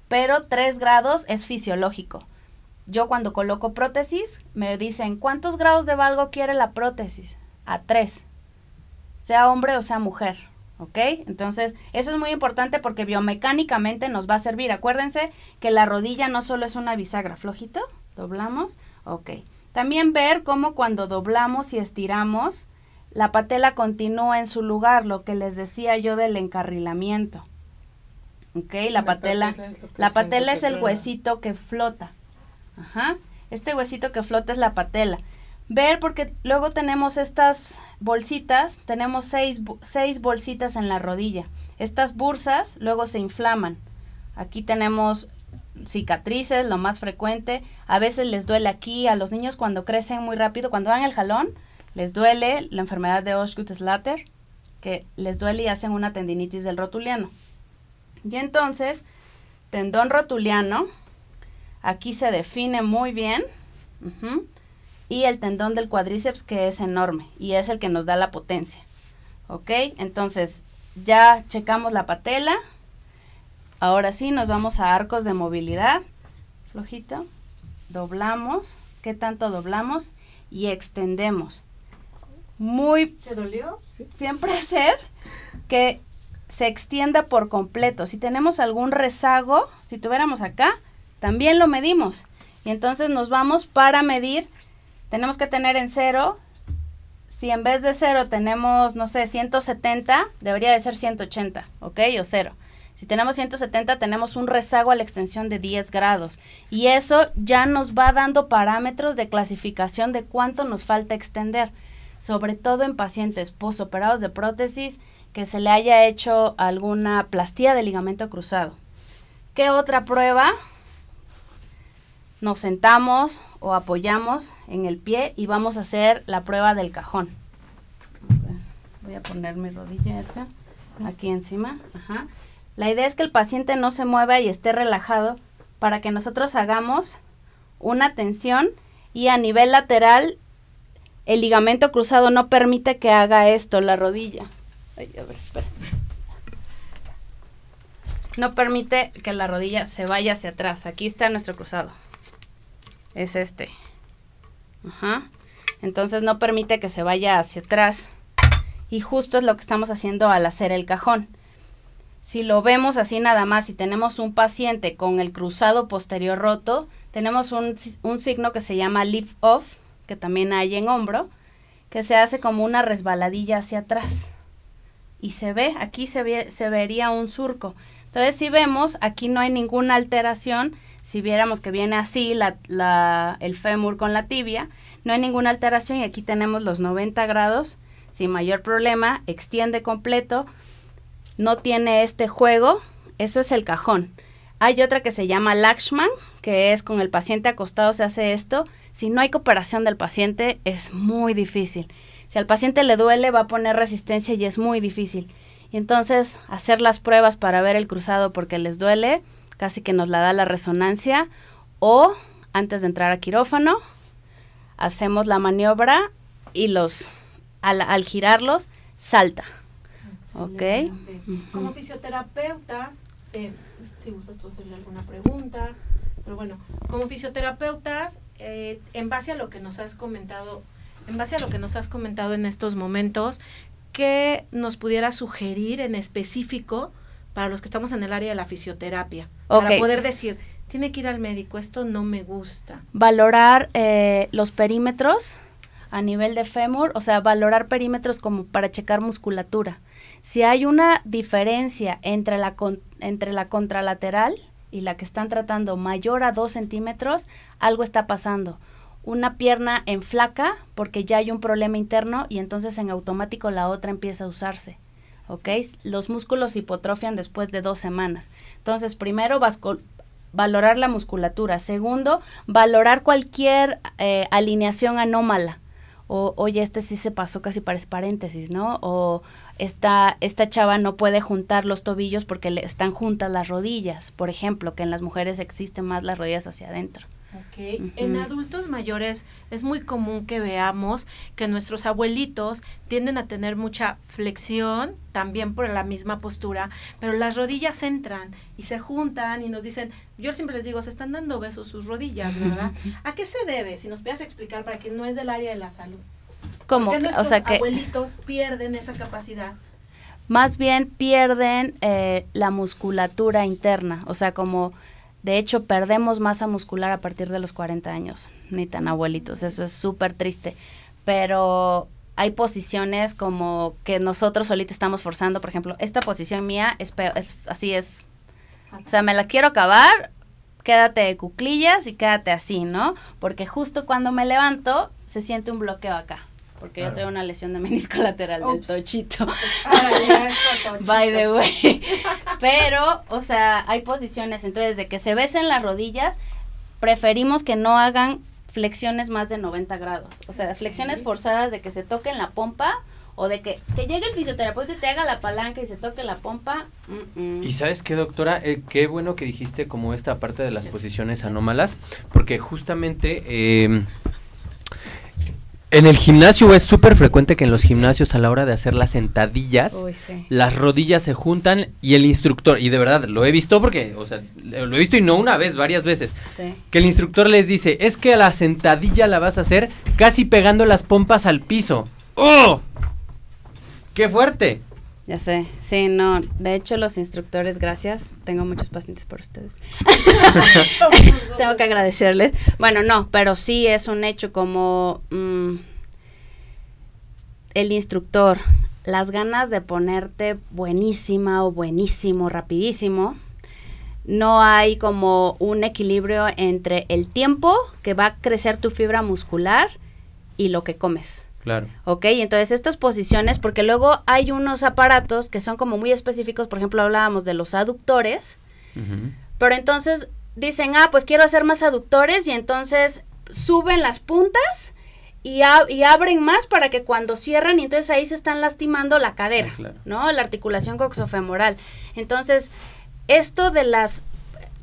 Pero 3 grados es fisiológico. Yo cuando coloco prótesis, me dicen, ¿cuántos grados de valgo quiere la prótesis? A 3. Sea hombre o sea mujer. ¿Ok? Entonces, eso es muy importante porque biomecánicamente nos va a servir. Acuérdense que la rodilla no solo es una bisagra. Flojito, doblamos. Ok. También ver cómo cuando doblamos y estiramos, la patela continúa en su lugar, lo que les decía yo del encarrilamiento. ¿Ok? La, patela, la patela es el huesito que flota. Ajá. Este huesito que flota es la patela ver porque luego tenemos estas bolsitas, tenemos seis, seis bolsitas en la rodilla. Estas bursas luego se inflaman. Aquí tenemos cicatrices, lo más frecuente. A veces les duele aquí. A los niños cuando crecen muy rápido, cuando dan el jalón, les duele la enfermedad de Osgood-Schlatter, que les duele y hacen una tendinitis del rotuliano. Y entonces, tendón rotuliano, aquí se define muy bien y el tendón del cuádriceps que es enorme y es el que nos da la potencia. ¿Ok? Entonces ya checamos la patela. Ahora sí nos vamos a arcos de movilidad. Flojito. Doblamos. ¿Qué tanto doblamos? Y extendemos. Muy... ¿Se dolió? Siempre hacer que se extienda por completo. Si tenemos algún rezago, si tuviéramos acá, también lo medimos. Y entonces nos vamos para medir tenemos que tener en cero, si en vez de cero tenemos, no sé, 170, debería de ser 180, ¿ok? O cero. Si tenemos 170, tenemos un rezago a la extensión de 10 grados. Y eso ya nos va dando parámetros de clasificación de cuánto nos falta extender, sobre todo en pacientes posoperados de prótesis que se le haya hecho alguna plastía de ligamento cruzado. ¿Qué otra prueba? nos sentamos o apoyamos en el pie y vamos a hacer la prueba del cajón. Voy a poner mi rodilla aquí encima. La idea es que el paciente no se mueva y esté relajado para que nosotros hagamos una tensión y a nivel lateral el ligamento cruzado no permite que haga esto, la rodilla. No permite que la rodilla se vaya hacia atrás. Aquí está nuestro cruzado es este. Ajá. Entonces no permite que se vaya hacia atrás. Y justo es lo que estamos haciendo al hacer el cajón. Si lo vemos así nada más, si tenemos un paciente con el cruzado posterior roto, tenemos un, un signo que se llama lift off, que también hay en hombro, que se hace como una resbaladilla hacia atrás. Y se ve, aquí se, ve, se vería un surco. Entonces si vemos, aquí no hay ninguna alteración si viéramos que viene así el fémur con la tibia, no hay ninguna alteración y aquí tenemos los 90 grados sin mayor problema, extiende completo, no tiene este juego, eso es el cajón. Hay otra que se llama Lakshman, que es con el paciente acostado se hace esto. Si no hay cooperación del paciente, es muy difícil. Si al paciente le duele, va a poner resistencia y es muy difícil. Entonces, hacer las pruebas para ver el cruzado porque les duele, casi que nos la da la resonancia, o antes de entrar a quirófano, hacemos la maniobra y los, al, girarlos, salta. ¿Ok? Como fisioterapeutas, eh, si gustas tú hacerle alguna pregunta, pero bueno, como fisioterapeutas, eh, en base a lo que nos has comentado, en base a lo que nos has comentado en estos momentos, ¿qué nos pudiera sugerir en específico para los que estamos en el área de la fisioterapia? Para poder decir, tiene que ir al médico, esto no me gusta. Valorar eh, los perímetros a nivel de fémur, o sea, valorar perímetros como para checar musculatura. Si hay una diferencia entre la, entre la contralateral y la que están tratando mayor a 2 centímetros, algo está pasando. Una pierna en flaca porque ya hay un problema interno y entonces en automático la otra empieza a usarse. ¿Ok? Los músculos hipotrofian después de dos semanas. Entonces, primero valorar la musculatura. Segundo, valorar cualquier eh, alineación anómala. O, oye, este sí se pasó casi parece paréntesis, ¿no? O esta, esta chava no puede juntar los tobillos porque le están juntas las rodillas, por ejemplo, que en las mujeres existen más las rodillas hacia adentro. Ok, en adultos mayores es muy común que veamos que nuestros abuelitos tienden a tener mucha flexión, también por la misma postura, pero las rodillas entran y se juntan y nos dicen, yo siempre les digo, se están dando besos sus rodillas, ¿verdad? ¿A qué se debe? Si nos pudieras explicar para quien no es del área de la salud. ¿Cómo? o sea que abuelitos pierden esa capacidad más bien pierden eh, la musculatura interna, o sea, como de hecho, perdemos masa muscular a partir de los 40 años, ni tan abuelitos, eso es súper triste. Pero hay posiciones como que nosotros solitos estamos forzando, por ejemplo, esta posición mía es, es así es. O sea, me la quiero acabar, quédate de cuclillas y quédate así, ¿no? Porque justo cuando me levanto se siente un bloqueo acá porque yo tengo una lesión de menisco lateral del tochito. By the way. Pero, o sea, hay posiciones, entonces, de que se besen las rodillas, preferimos que no hagan flexiones más de 90 grados. O sea, flexiones forzadas de que se toquen la pompa o de que te llegue el fisioterapeuta y te haga la palanca y se toque la pompa. Y sabes qué, doctora, eh, qué bueno que dijiste como esta parte de las posiciones anómalas, porque justamente eh, en el gimnasio es súper frecuente que en los gimnasios a la hora de hacer las sentadillas, las rodillas se juntan y el instructor, y de verdad lo he visto porque, o sea, lo he visto y no una vez, varias veces, que el instructor les dice, es que la sentadilla la vas a hacer casi pegando las pompas al piso. ¡Oh! ¡Qué fuerte! Ya sé, sí, no, de hecho los instructores, gracias, tengo muchos pacientes por ustedes. tengo que agradecerles. Bueno, no, pero sí es un hecho como mm, el instructor, las ganas de ponerte buenísima o buenísimo, rapidísimo, no hay como un equilibrio entre el tiempo que va a crecer tu fibra muscular y lo que comes. Claro. Ok, entonces estas posiciones, porque luego hay unos aparatos que son como muy específicos, por ejemplo, hablábamos de los aductores, pero entonces dicen, ah, pues quiero hacer más aductores y entonces suben las puntas y, y, abren más para que cuando cierran y entonces ahí se están lastimando la cadera, ah, ¿no? La articulación coxofemoral. Entonces, esto de las,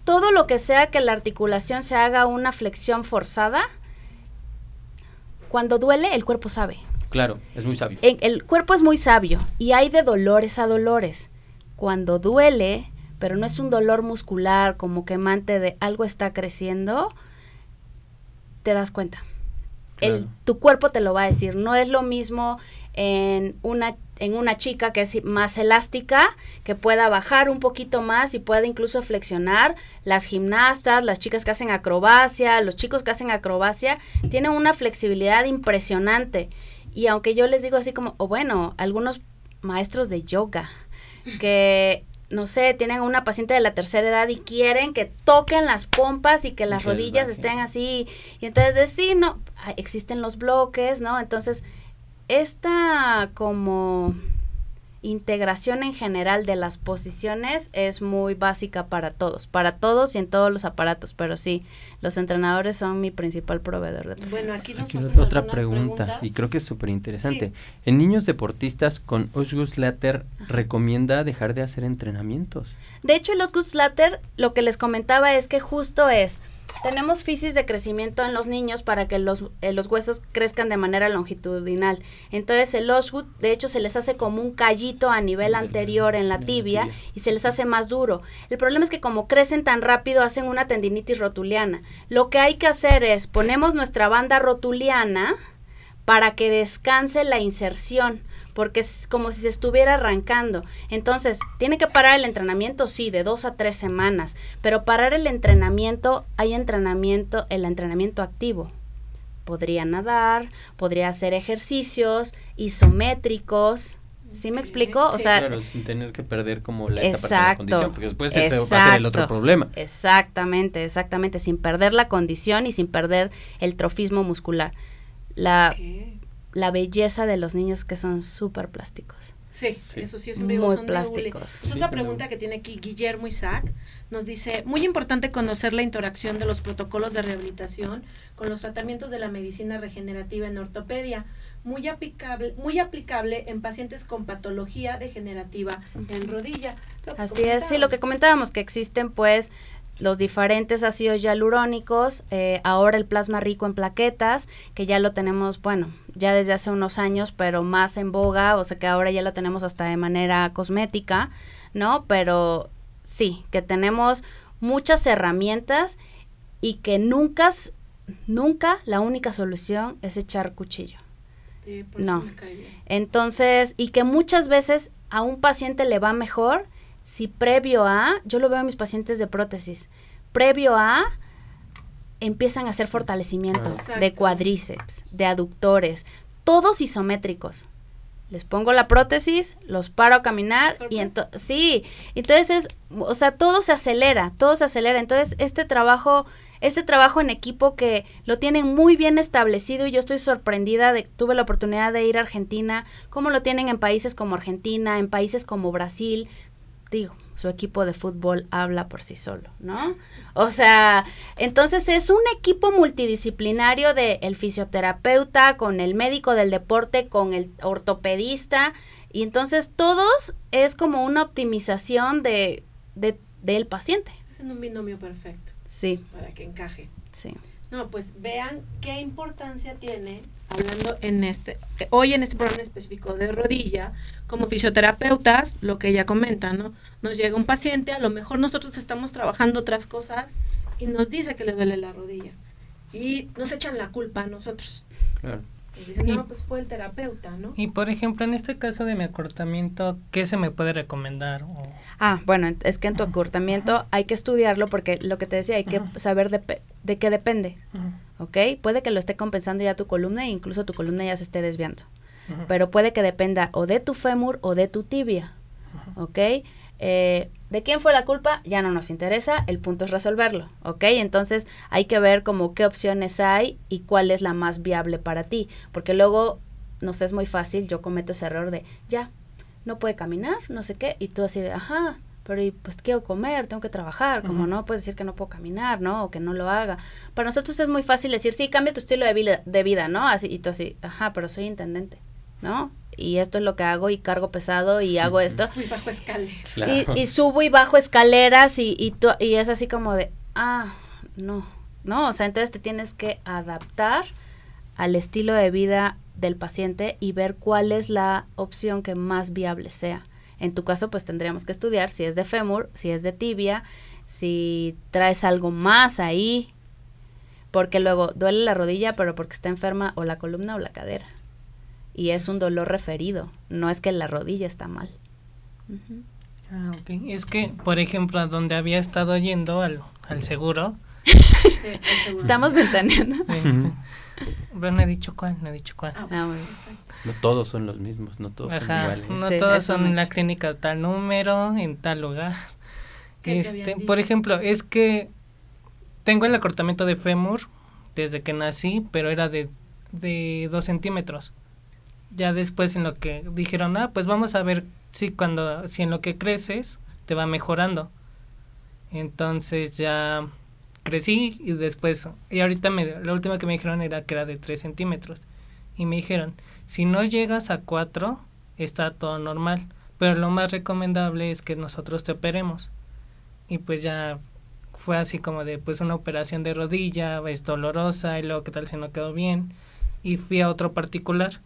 todo lo que sea que la articulación se haga una flexión forzada, cuando duele, el cuerpo sabe. Claro, es muy sabio. el cuerpo es muy sabio y hay de dolores a dolores. Cuando duele, pero no es un dolor muscular como quemante de algo está creciendo, te das cuenta. El, tu cuerpo te lo va a decir. No es lo mismo en una en una chica que es más elástica, que pueda bajar un poquito más y pueda incluso flexionar. Las gimnastas, las chicas que hacen acrobacia, los chicos que hacen acrobacia, tienen una flexibilidad impresionante. Y aunque yo les digo así como, o bueno, algunos maestros de yoga, que no sé, tienen una paciente de la tercera edad y quieren que toquen las pompas y que las rodillas estén así. Y entonces, sí, no, existen los bloques, ¿no? Entonces, esta como integración en general de las posiciones es muy básica para todos, para todos y en todos los aparatos, pero sí, los entrenadores son mi principal proveedor de Bueno, aquí nos Aquí otra pregunta preguntas. y creo que es súper interesante. Sí. En niños deportistas con Latter recomienda dejar de hacer entrenamientos. De hecho, los Gutzlatter, lo que les comentaba es que justo es, tenemos fisis de crecimiento en los niños para que los, eh, los huesos crezcan de manera longitudinal. Entonces, el Osgood, de hecho, se les hace como un callito a nivel anterior en la tibia. y se les hace más duro. El problema es que como crecen tan rápido, hacen una tendinitis rotuliana. Lo que hay que hacer es, ponemos nuestra banda rotuliana para que descanse la inserción, porque es como si se estuviera arrancando. Entonces, tiene que parar el entrenamiento, sí, de dos a tres semanas, pero parar el entrenamiento, hay entrenamiento, el entrenamiento activo. Podría nadar, podría hacer ejercicios isométricos. ¿Sí me explico? O sí. sea, claro, sin tener que perder como la, esta parte de la Exacto, condición, porque después ese va a ser el otro exacto. problema. Exactamente, exactamente, sin perder la condición y sin perder el trofismo muscular. La. La belleza de los niños que son súper plásticos. Sí, Sí. eso sí, yo siempre digo, Muy son plásticos. Pues Sí, otra son de pregunta que tiene aquí Guillermo Isaac nos dice, muy importante conocer la interacción de los protocolos de rehabilitación con los tratamientos de la medicina regenerativa en ortopedia, muy aplicable, muy aplicable en pacientes con patología degenerativa en rodilla. Así es, sí, lo que comentábamos, que existen pues los diferentes ácidos hialurónicos, eh, ahora el plasma rico en plaquetas, que ya lo tenemos, bueno, ya desde hace unos años, pero más en boga, o sea que ahora ya lo tenemos hasta de manera cosmética, ¿no? Pero sí, que tenemos muchas herramientas y que nunca, nunca la única solución es echar cuchillo. Sí, por no. Entonces, y que muchas veces a un paciente le va mejor si previo a, yo lo veo en mis pacientes de prótesis, previo a empiezan a hacer fortalecimiento Exacto. de cuádriceps, de aductores, todos isométricos. Les pongo la prótesis, los paro a caminar y entonces sí, entonces es, o sea, todo se acelera, todo se acelera. Entonces, este trabajo este trabajo en equipo que lo tienen muy bien establecido y yo estoy sorprendida de tuve la oportunidad de ir a Argentina, cómo lo tienen en países como Argentina, en países como Brasil, digo, su equipo de fútbol habla por sí solo, ¿no? O sea, entonces es un equipo multidisciplinario de el fisioterapeuta con el médico del deporte, con el ortopedista y entonces todos es como una optimización de, de del paciente. Hacen un binomio perfecto Sí, para que encaje. sí. No, pues vean qué importancia tiene, hablando en este, hoy en este programa específico de rodilla, como fisioterapeutas, lo que ella comenta, ¿no? Nos llega un paciente, a lo mejor nosotros estamos trabajando otras cosas y nos dice que le duele la rodilla. Y nos echan la culpa a nosotros. Claro. Nos dicen, Y- no, pues fue el terapeuta, ¿no? Y por ejemplo, en este caso de mi acortamiento, ¿qué se me puede recomendar? O- Ah, bueno, es que en tu acortamiento hay que estudiarlo porque lo que te decía, hay que Ajá. saber de, de qué depende, ¿ok? Puede que lo esté compensando ya tu columna e incluso tu columna ya se esté desviando, pero puede que dependa o de tu fémur o de tu tibia, ¿ok? Eh, ¿De quién fue la culpa? Ya no nos interesa, el punto es resolverlo, ¿ok? Entonces hay que ver como qué opciones hay y cuál es la más viable para ti, porque luego nos es muy fácil, yo cometo ese error de, ya, no puede caminar, no sé qué, y tú así de, ajá, pero y, pues quiero comer, tengo que trabajar, como no puedes decir que no puedo caminar, ¿no? O que no lo haga. Para nosotros es muy fácil decir, sí, cambia tu estilo de vida, de vida ¿no? Así, y tú así, ajá, pero soy intendente, ¿no? Y esto es lo que hago y cargo pesado y hago esto. Muy bajo. Claro. Y, y subo y bajo escaleras y, y, y es así como de, ah, no, no, o sea, entonces te tienes que adaptar al estilo de vida del paciente y ver cuál es la opción que más viable sea. En tu caso, pues tendríamos que estudiar si es de fémur, si es de tibia, si traes algo más ahí, porque luego duele la rodilla, pero porque está enferma o la columna o la cadera. Y es un dolor referido, no es que la rodilla está mal. Ah, ok. Es que, por ejemplo, a donde había estado yendo al, al seguro, Sí, el seguro. Estamos ventaneando. este, pero no he dicho cuál, no he dicho cuál. Ah, Ah. No todos son los mismos, no todos son iguales. no Sí, todos son en la clínica de tal número, en tal lugar. ¿Qué te Este, por ejemplo, es que tengo el acortamiento de fémur desde que nací, pero era de, de dos centímetros. Ya después en lo que dijeron, ah, pues vamos a ver si cuando, si en lo que creces te va mejorando. Entonces ya crecí y después, y ahorita me, la última que me dijeron era que era de 3 centímetros. Y me dijeron, si no llegas a 4, está todo normal, pero lo más recomendable es que nosotros te operemos. Y pues ya fue así como de, pues una operación de rodilla, es dolorosa y luego qué tal si no quedó bien. Y fui a otro particular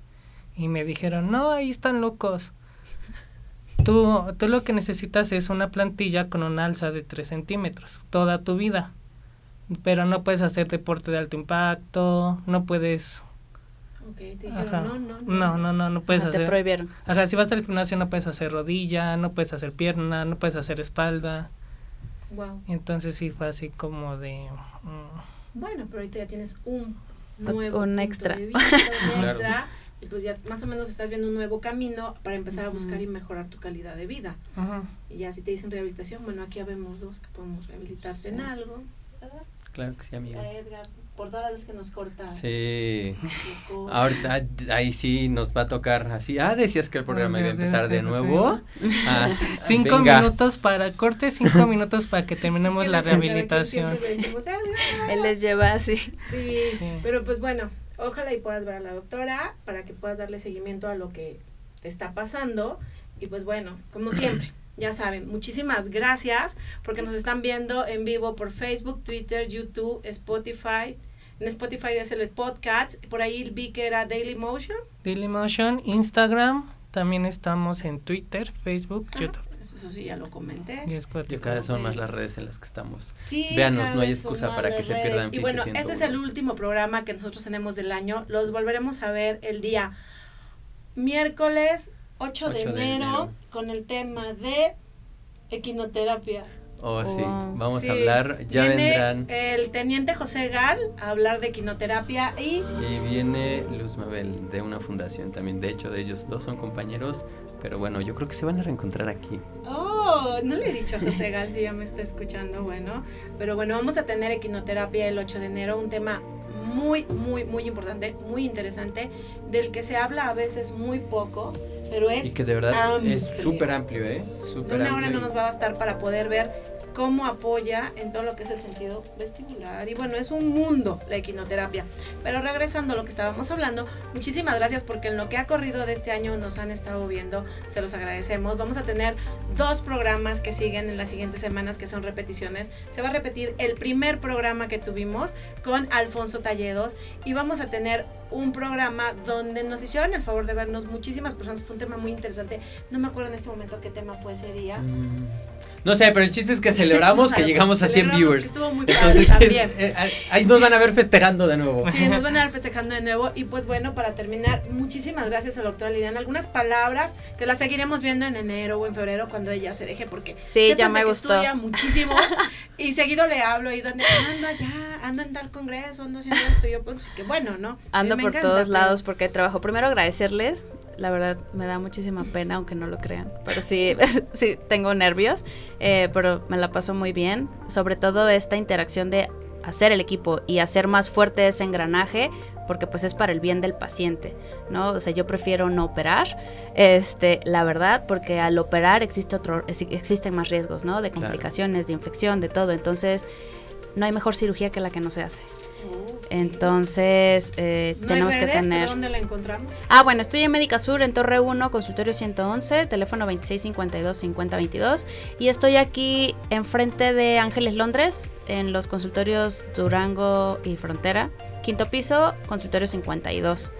y me dijeron, no, ahí están locos. Tú, tú lo que necesitas es una plantilla con una alza de 3 centímetros toda tu vida. Pero no puedes hacer deporte de alto impacto, no puedes te Ajá. no, no, no, no, no, no puedes Ajá, hacer. Te prohibieron. O sea, si vas al gimnasio no puedes hacer rodilla, no puedes hacer pierna, no puedes hacer espalda. Wow. Entonces sí fue así como de... mm, Bueno, pero ahorita ya tienes un nuevo un punto extra. de vista, un Claro. extra, y pues ya más o menos estás viendo un nuevo camino para empezar a buscar y mejorar tu calidad de vida. ajá. Y ya si te dicen rehabilitación, bueno, aquí habemos dos que podemos rehabilitarte en algo. Claro que sí, amigo. Edgar, por todas las veces que nos corta. Sí. nos. Ahorita ahí sí nos va a tocar así. Ah, decías que el programa iba a empezar de sí. nuevo. Ah, Cinco venga. minutos para corte, cinco minutos para que terminemos Es que la rehabilitación. Él les lleva así. Sí, Sí. pero pues bueno, ojalá y puedas ver a la doctora para que puedas darle seguimiento a lo que te está pasando. Y pues bueno, como siempre, ya saben, muchísimas gracias porque nos están viendo en vivo por Facebook, Twitter, YouTube, Spotify. En Spotify es el podcast. Por ahí vi que era Daily Motion. Dailymotion, Instagram, también estamos en Twitter, Facebook, YouTube Eso sí, ya lo comenté. y Spotify. Yo cada vez son más las redes en las que estamos. Sí, Véanos, no hay excusa para que se pierdan Y bueno, este es el 101. último programa que nosotros tenemos del año. Los volveremos a ver el día miércoles 8, de, 8 de enero, enero. con el tema de equinoterapia. Oh, sí. Wow. Vamos Sí, a hablar. Ya viene vendrán. El teniente José Gal a hablar de equinoterapia y Y viene Luz Mabel de una fundación también. De hecho, de ellos dos son compañeros. Pero bueno, yo creo que se van a reencontrar aquí. Oh, no le he dicho a José Gal si ya me está escuchando, bueno. Pero bueno, vamos a tener equinoterapia el 8 de enero, un tema muy, muy, muy importante, muy interesante, del que se habla a veces muy poco, pero es... Y que de verdad amplio. es súper amplio, ¿eh? Súper Una hora amplio. no nos va a bastar para poder ver cómo apoya en todo lo que es el sentido vestibular. Y bueno, es un mundo la equinoterapia. Pero regresando a lo que estábamos hablando, muchísimas gracias porque en lo que ha corrido de este año nos han estado viendo, se los agradecemos. Vamos a tener dos programas que siguen en las siguientes semanas que son repeticiones. Se va a repetir el primer programa que tuvimos con Alfonso Talledos y vamos a tener un programa donde nos hicieron el favor de vernos muchísimas personas. Fue un tema muy interesante. No me acuerdo en este momento qué tema fue ese día. Mm, No sé, pero el chiste es que celebramos que llegamos a 100 celebramos viewers. estuvo muy padre Entonces, también. eh, eh, ahí nos van a ver festejando de nuevo. Sí, nos van a dar festejando de nuevo. Y pues bueno, para terminar, muchísimas gracias a la doctora Liliana. Algunas palabras que las seguiremos viendo en enero o en febrero cuando ella se deje, porque Sí, ya me que gustó. estudia muchísimo. y seguido le hablo y donde ando allá, ando en tal congreso, ando haciendo esto. Y yo, pues que bueno, ¿no? Ando Me por encanta, todos pero- lados porque trabajo. Primero agradecerles. La verdad me da muchísima pena, aunque no lo crean. Pero sí, sí tengo nervios. eh, pero me la paso muy bien. Sobre todo esta interacción de hacer el equipo y hacer más fuerte ese engranaje porque pues es para el bien del paciente, ¿no? O sea, yo prefiero no operar, este, la verdad, porque al operar existe otro, ex- existen más riesgos, ¿no? De Claro. complicaciones, de infección, de todo. Entonces, no hay mejor cirugía que la que no se hace. Entonces, eh, ¿No tenemos que redes? ¿Pero tener... ¿Dónde la encontramos? Ah, bueno, estoy en Médica Sur, en Torre 1, consultorio 111, teléfono 2652-5022. Y estoy aquí enfrente de Ángeles Londres, en los consultorios Durango y Frontera. Quinto piso, consultorio 52.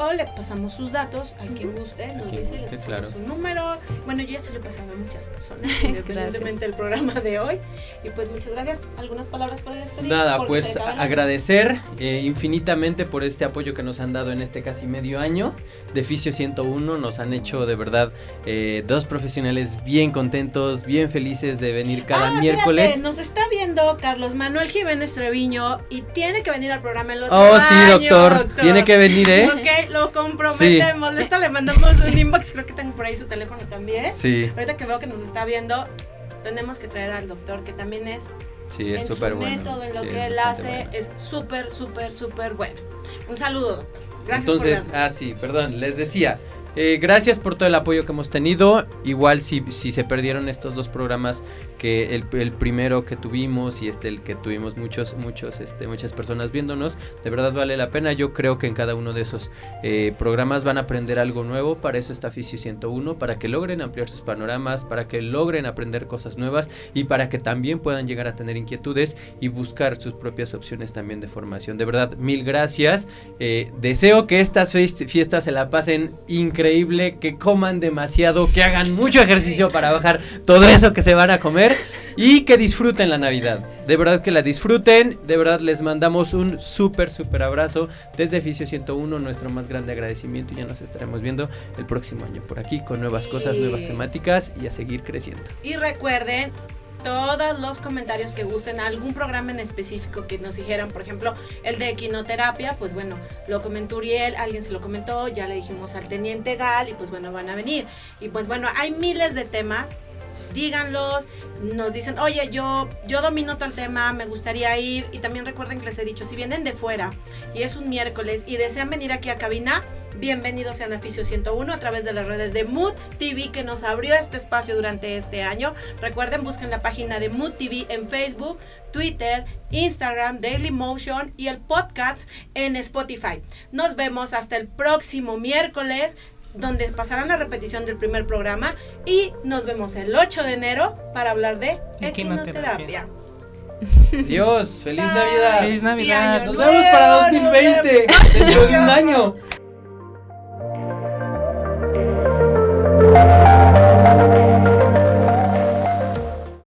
O le pasamos sus datos a quien guste, nos dice, guste, le pasamos claro. su número. Bueno, yo ya se lo he pasado a muchas personas, independientemente del programa de hoy. Y pues muchas gracias. ¿Algunas palabras para despedir? Nada, pues agradecer eh, infinitamente por este apoyo que nos han dado en este casi medio año de Fisio 101. Nos han hecho de verdad eh, dos profesionales bien contentos, bien felices de venir cada Ah, miércoles. nos está viendo Carlos Manuel Jiménez Treviño y tiene que venir al programa el otro Oh, sí, doctor. Tiene que venir, ¿eh? Ok, lo comprometemos. Ahorita le mandamos un inbox, creo que tengo por ahí su teléfono también. Sí, Ahorita que veo que nos está viendo, tenemos que traer al doctor, que también es sí, es en su súper bueno. método, en lo Sí, que él hace, bueno. es súper, súper, súper bueno. Un saludo, doctor. Gracias por Entonces, vernos. ah, sí, perdón, les decía. eh, gracias por todo el apoyo que hemos tenido. Igual si, si se perdieron estos dos programas, que el, primero que tuvimos y este el que tuvimos muchos, muchos, este, muchas personas viéndonos, de verdad vale la pena. Yo creo que en cada uno de esos eh, programas van a aprender algo nuevo. Para eso está Fisio 101, para que logren ampliar sus panoramas, para que logren aprender cosas nuevas y para que también puedan llegar a tener inquietudes y buscar sus propias opciones también de formación. De verdad, mil gracias. Eh, deseo que estas fiest- fiestas se la pasen increíble, que coman demasiado, que hagan mucho ejercicio para bajar todo eso que se van a comer y que disfruten la Navidad. De verdad que la disfruten, de verdad les mandamos un súper, súper abrazo desde Fisio 101, nuestro más grande agradecimiento y ya nos estaremos viendo el próximo año por aquí con nuevas cosas, nuevas temáticas y a seguir creciendo. Y recuerden todos los comentarios que gusten, algún programa en específico que nos dijeran, por ejemplo, el de equinoterapia, pues bueno, lo comentó Uriel, alguien se lo comentó, ya le dijimos al teniente Gal y pues bueno, van a venir. Y pues bueno, hay miles de temas. Díganlos, nos dicen, oye, yo, yo domino tal tema, me gustaría ir. Y también recuerden que les he dicho, si vienen de fuera y es un miércoles y desean venir aquí a cabina, bienvenidos a Fisio 101 a través de las redes de Mood TV que nos abrió este espacio durante este año. Recuerden, busquen la página de Mood TV en Facebook, Twitter, Instagram, Daily Motion y el podcast en Spotify. Nos vemos hasta el próximo miércoles donde pasarán la repetición del primer programa y nos vemos el 8 de enero para hablar de equinoterapia. Dios, feliz Navidad. Feliz Navidad. Nos vemos para 2020, dentro de un año.